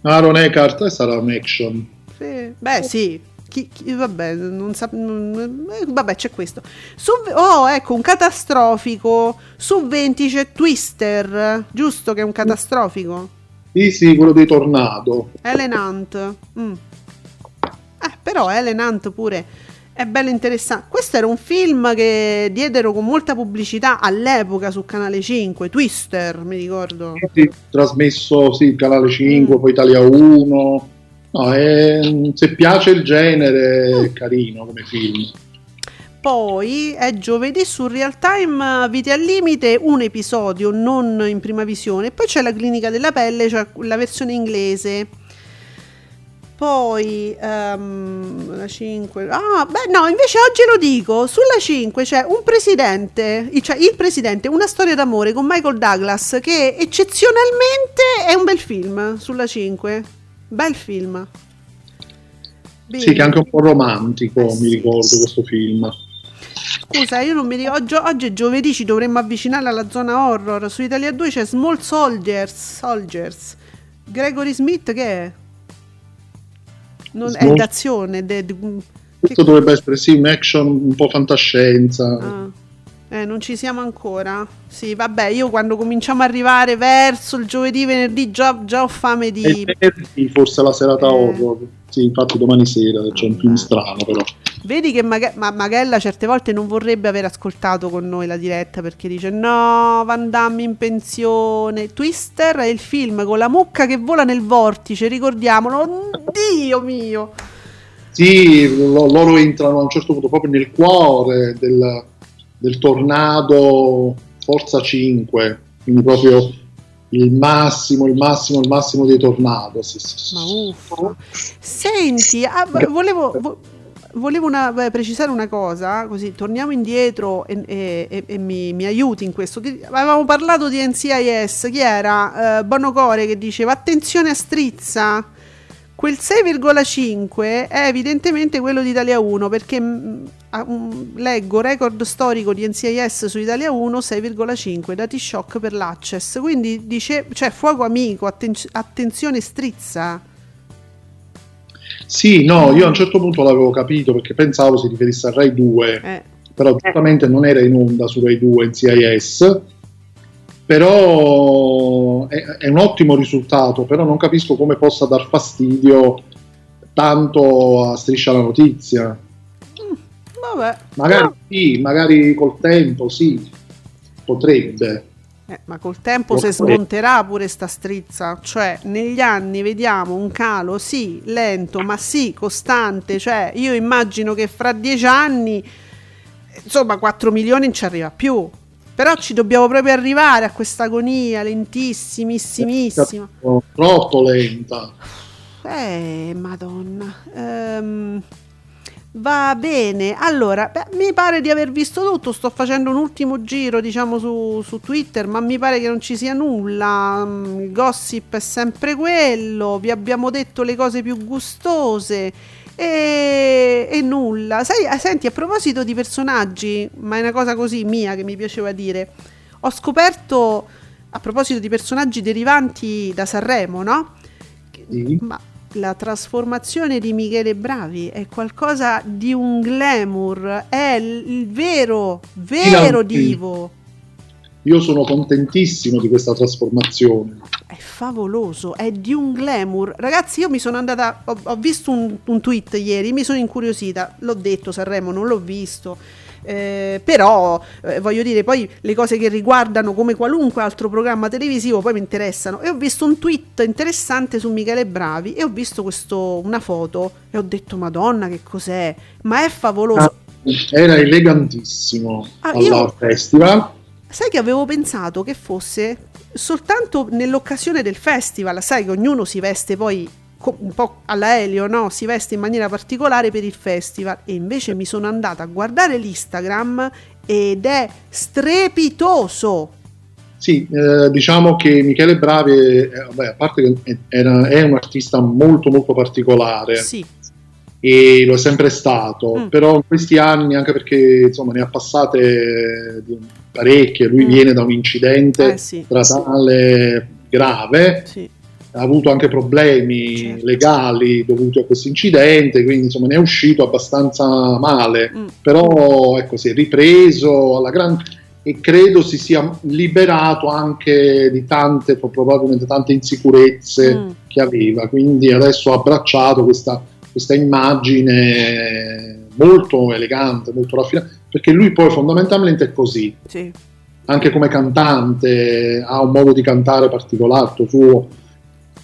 Aaron Eckhart eh, sarà un action. Sì. Beh, sì. Chi, chi- vabbè, non sa- non- eh, vabbè, c'è questo. Su, oh, ecco, un catastrofico. Su 20 c'è Twister, giusto che è un catastrofico? Sì, sì, quello dei tornado. Ellen Hunt. Mm. Eh, però Ellen Hunt pure è bello interessante. Questo era un film che diedero con molta pubblicità all'epoca su Canale 5, Twister, mi ricordo. Sì, trasmesso, sì, Canale 5, Mm. poi Italia 1. No, è- se piace il genere, è carino come film. Poi è giovedì su Real Time Vite al Limite, un episodio non in prima visione. Poi c'è la clinica della pelle, cioè la versione inglese. Poi ehm, la 5. Ah, beh, no, invece oggi lo dico. Sulla 5 c'è un presidente, cioè il presidente, una storia d'amore con Michael Douglas che eccezionalmente è un bel film. Sulla 5, bel film. Sì, che è anche un po' romantico, Eh, mi sì. ricordo questo film. Scusa, io non mi ricordo. Oggi, oggi è giovedì, ci dovremmo avvicinare alla zona horror. Su Italia 2 c'è Small Soldiers. Soldiers. Gregory Smith che è? Non, è Small- d'azione. de- Questo dovrebbe essere sì, un action un po' fantascienza. ah. Eh, non ci siamo ancora. Sì, vabbè, io quando cominciamo a arrivare verso il giovedì, venerdì, già, già ho fame di. venerdì, forse la serata Eh. horror. Sì, infatti domani sera c'è un film strano però. Vedi che Maga- ma Magella certe volte non vorrebbe aver ascoltato con noi la diretta perché dice no, Van Damme in pensione. Twister è il film con la mucca che vola nel vortice, ricordiamolo. Dio mio! Sì, lo- loro entrano a un certo punto proprio nel cuore del, del tornado Forza 5, quindi proprio il massimo, il massimo, il massimo dei tornado. Sì, sì, sì. Ma uffa. Senti, ah, volevo, vo- volevo una- beh, precisare una cosa, così torniamo indietro e, e- e- e mi, mi aiuti in questo. Che- avevamo parlato di NCIS, chi era? Eh, Bonocore che diceva attenzione a strizza. Quel 6,5 è evidentemente quello di Italia 1 perché mm, ah, un- leggo record storico di NCIS su Italia 1 6,5 dati shock per l'access. Quindi dice cioè fuoco amico atten- attenzione strizza. Sì, no, io a un certo punto l'avevo capito perché pensavo si riferisse a Rai 2, eh, però giustamente non era in onda su Rai 2 in CIS. Però è, è un ottimo risultato, però non capisco come possa dar fastidio tanto a Striscia la Notizia. vabbè Magari sì, magari col tempo sì, potrebbe. Eh, ma col tempo Lo si farei. smonterà pure sta strizza, cioè negli anni vediamo un calo, sì, lento, ma sì, costante, cioè io immagino che fra dieci anni, insomma, 4 milioni non ci arriva più, però ci dobbiamo proprio arrivare a questa agonia lentissimissimissima. Troppo lenta. Eh, madonna. Ehm, va bene. Allora, beh, mi pare di aver visto tutto. Sto facendo un ultimo giro, diciamo, su, su Twitter, ma mi pare che non ci sia nulla. Mm, Il gossip è sempre quello. Vi abbiamo detto le cose più gustose. E, e nulla. Sai, eh, senti, a proposito di personaggi, ma è una cosa così mia che mi piaceva dire. Ho scoperto, a proposito di personaggi derivanti da Sanremo, no? Sì. Ma la trasformazione di Michele Bravi è qualcosa di un glamour, è il vero, vero divo. Io sono contentissimo di questa trasformazione. È favoloso, è di un glamour. Ragazzi, io mi sono andata, ho, ho visto un, un tweet ieri, mi sono incuriosita, l'ho detto Sanremo, non l'ho visto. Eh, però eh, voglio dire poi le cose che riguardano come qualunque altro programma televisivo poi mi interessano e ho visto un tweet interessante su Michele Bravi e ho visto questo, una foto e ho detto madonna che cos'è ma è favoloso Ah, Era elegantissimo Ah, al io- festival. Sai che avevo pensato che fosse soltanto nell'occasione del festival, sai che ognuno si veste poi un po' alla Elio, no? Si veste in maniera particolare per il festival e invece mi sono andata a guardare l'Instagram ed è strepitoso. Sì, eh, diciamo che Michele Bravi, eh, vabbè, a parte che è, è un artista molto molto particolare Sì, e lo è sempre stato, Mm. però in questi anni, anche perché insomma ne ha passate eh, di- parecchie, lui Mm. viene da un incidente eh sì, stradale grave, sì. ha avuto anche problemi Certo. legali dovuti a questo incidente, quindi insomma ne è uscito abbastanza male, Mm. però ecco si è ripreso alla grande e credo si sia liberato anche di tante, probabilmente tante insicurezze Mm. che aveva, quindi adesso ha abbracciato questa, questa immagine molto elegante, molto raffinata, perché lui poi fondamentalmente è così, sì. anche come cantante ha un modo di cantare particolare suo.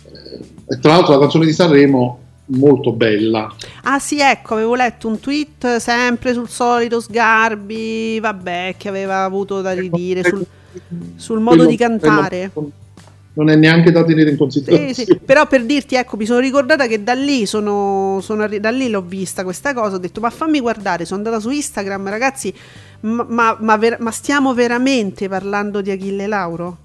Eh, E tra l'altro la canzone di Sanremo molto bella. Ah sì, ecco, avevo letto un tweet sempre sul solito Sgarbi, vabbè, che aveva avuto da ridire sul, sul modo di cantare. Non è neanche da tenere in Sì, considerazione. sì, Però per dirti, ecco, mi sono ricordata che da lì sono, sono da lì l'ho vista questa cosa. Ho detto, ma fammi guardare. Sono andata su Instagram, ragazzi. Ma, ma- ma ver- ma stiamo veramente parlando di Achille Lauro?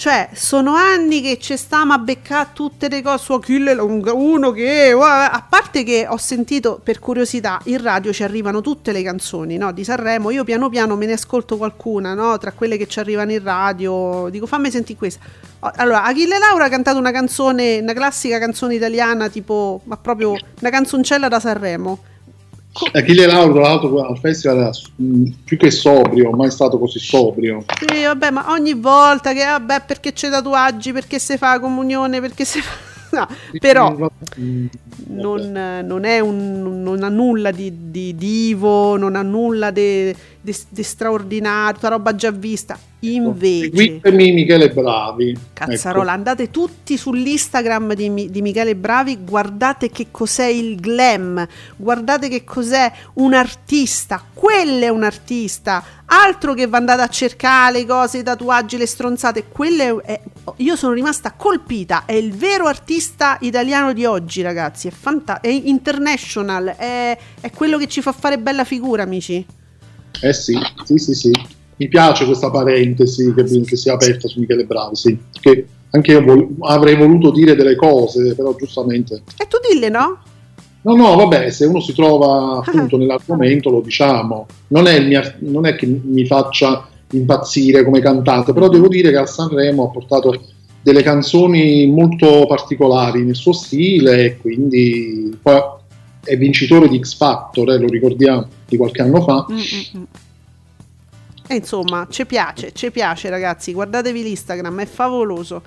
Cioè, sono anni che ci stiamo a beccare tutte le cose su Achille Lauro. Uno che, a parte che ho sentito per curiosità, in radio ci arrivano tutte le canzoni no, di Sanremo. Io piano piano me ne ascolto qualcuna, no, tra quelle che ci arrivano in radio. Dico, fammi sentire questa. Allora, Achille Laura ha cantato una canzone, una classica canzone italiana, tipo, ma proprio una canzoncella da Sanremo. Achille Lauro, tra l'altro, al festival era mh, più che sobrio, mai stato così sobrio. Sì, vabbè, ma ogni volta che, vabbè, perché c'è tatuaggi, perché si fa comunione, perché si fa... No, però non, non è un, non ha nulla di, di divo, non ha nulla di, di- di straordinario, tutta roba già vista. Invece... Seguitemi Michele Bravi. Cazzarola, andate tutti sull'Instagram di, di Michele Bravi, guardate che cos'è il glam, guardate che cos'è un artista, quello è un artista, altro che va a cercare le cose, i tatuaggi, le stronzate, quello è, è- io sono rimasta colpita, è il vero artista italiano di oggi ragazzi, è, fanta- è international, è, è quello che ci fa fare bella figura amici. Eh sì, sì, sì, sì. Mi piace questa parentesi che, che si è aperta su Michele Bravi, sì. Che anche io vol- avrei voluto dire delle cose, però giustamente... E tu dille no? No, no, vabbè, se uno si trova appunto nell'argomento lo diciamo. Non è, il mio- non è che mi faccia impazzire come cantante, però devo dire che a Sanremo ha portato delle canzoni molto particolari nel suo stile e quindi poi è vincitore di X Factor, eh, lo ricordiamo, di qualche anno fa. Mm, mm, mm. E insomma, ci piace, ci piace ragazzi, guardatevi l'Instagram, è favoloso.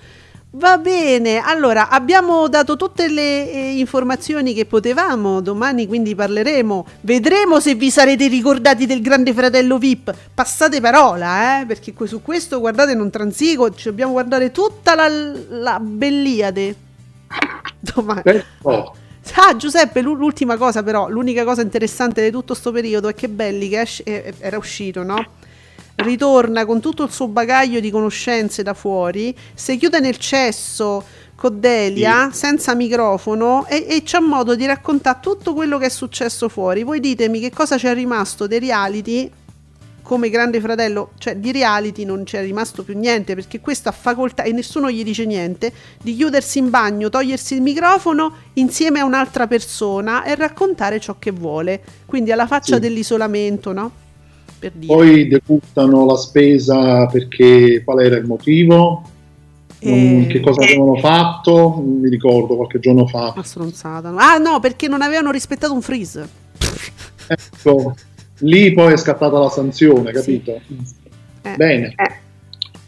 Va bene, allora abbiamo dato tutte le eh, informazioni che potevamo, domani quindi parleremo, vedremo se vi sarete ricordati del grande fratello VIP, passate parola, eh, perché su questo guardate non transigo, ci dobbiamo guardare tutta la, la Belliade. Domani. Però, Ah, Giuseppe, l'u- l'ultima cosa però, l'unica cosa interessante di tutto sto periodo è che Belli, che esce- eh, era uscito, no? Ritorna con tutto il suo bagaglio di conoscenze da fuori, si chiude nel cesso con Delia, senza microfono, e, e c'ha modo di raccontare tutto quello che è successo fuori. Voi ditemi che cosa c'è rimasto dei reality come Grande Fratello, cioè di reality non c'è rimasto più niente perché questo ha facoltà e nessuno gli dice niente di chiudersi in bagno, togliersi il microfono insieme a un'altra persona e raccontare ciò che vuole. Quindi alla faccia Sì. dell'isolamento, no? Per dire. poi debuttano la spesa perché qual era il motivo? Eh, Che cosa avevano fatto? Non mi ricordo qualche giorno fa. Una stronzata. Ah no, perché non avevano rispettato un freeze. Ecco, lì poi è scattata la sanzione, capito? Eh. Bene.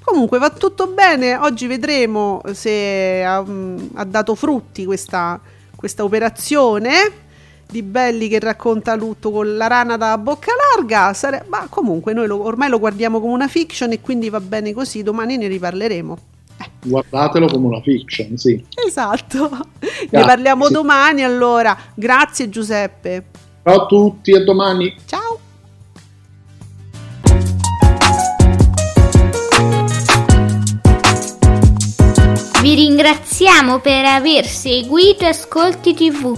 Comunque va tutto bene, oggi vedremo se ha, mm, ha dato frutti questa, questa operazione di Belli che racconta lutto con la rana da bocca larga, sare- ma comunque noi lo- ormai lo guardiamo come una fiction e quindi va bene così, domani ne riparleremo. Guardatelo come una fiction, sì. Esatto, ne Grazie. parliamo domani allora, grazie Giuseppe, Ciao a tutti, a domani. ciao! Vi ringraziamo per aver seguito Ascolti TV.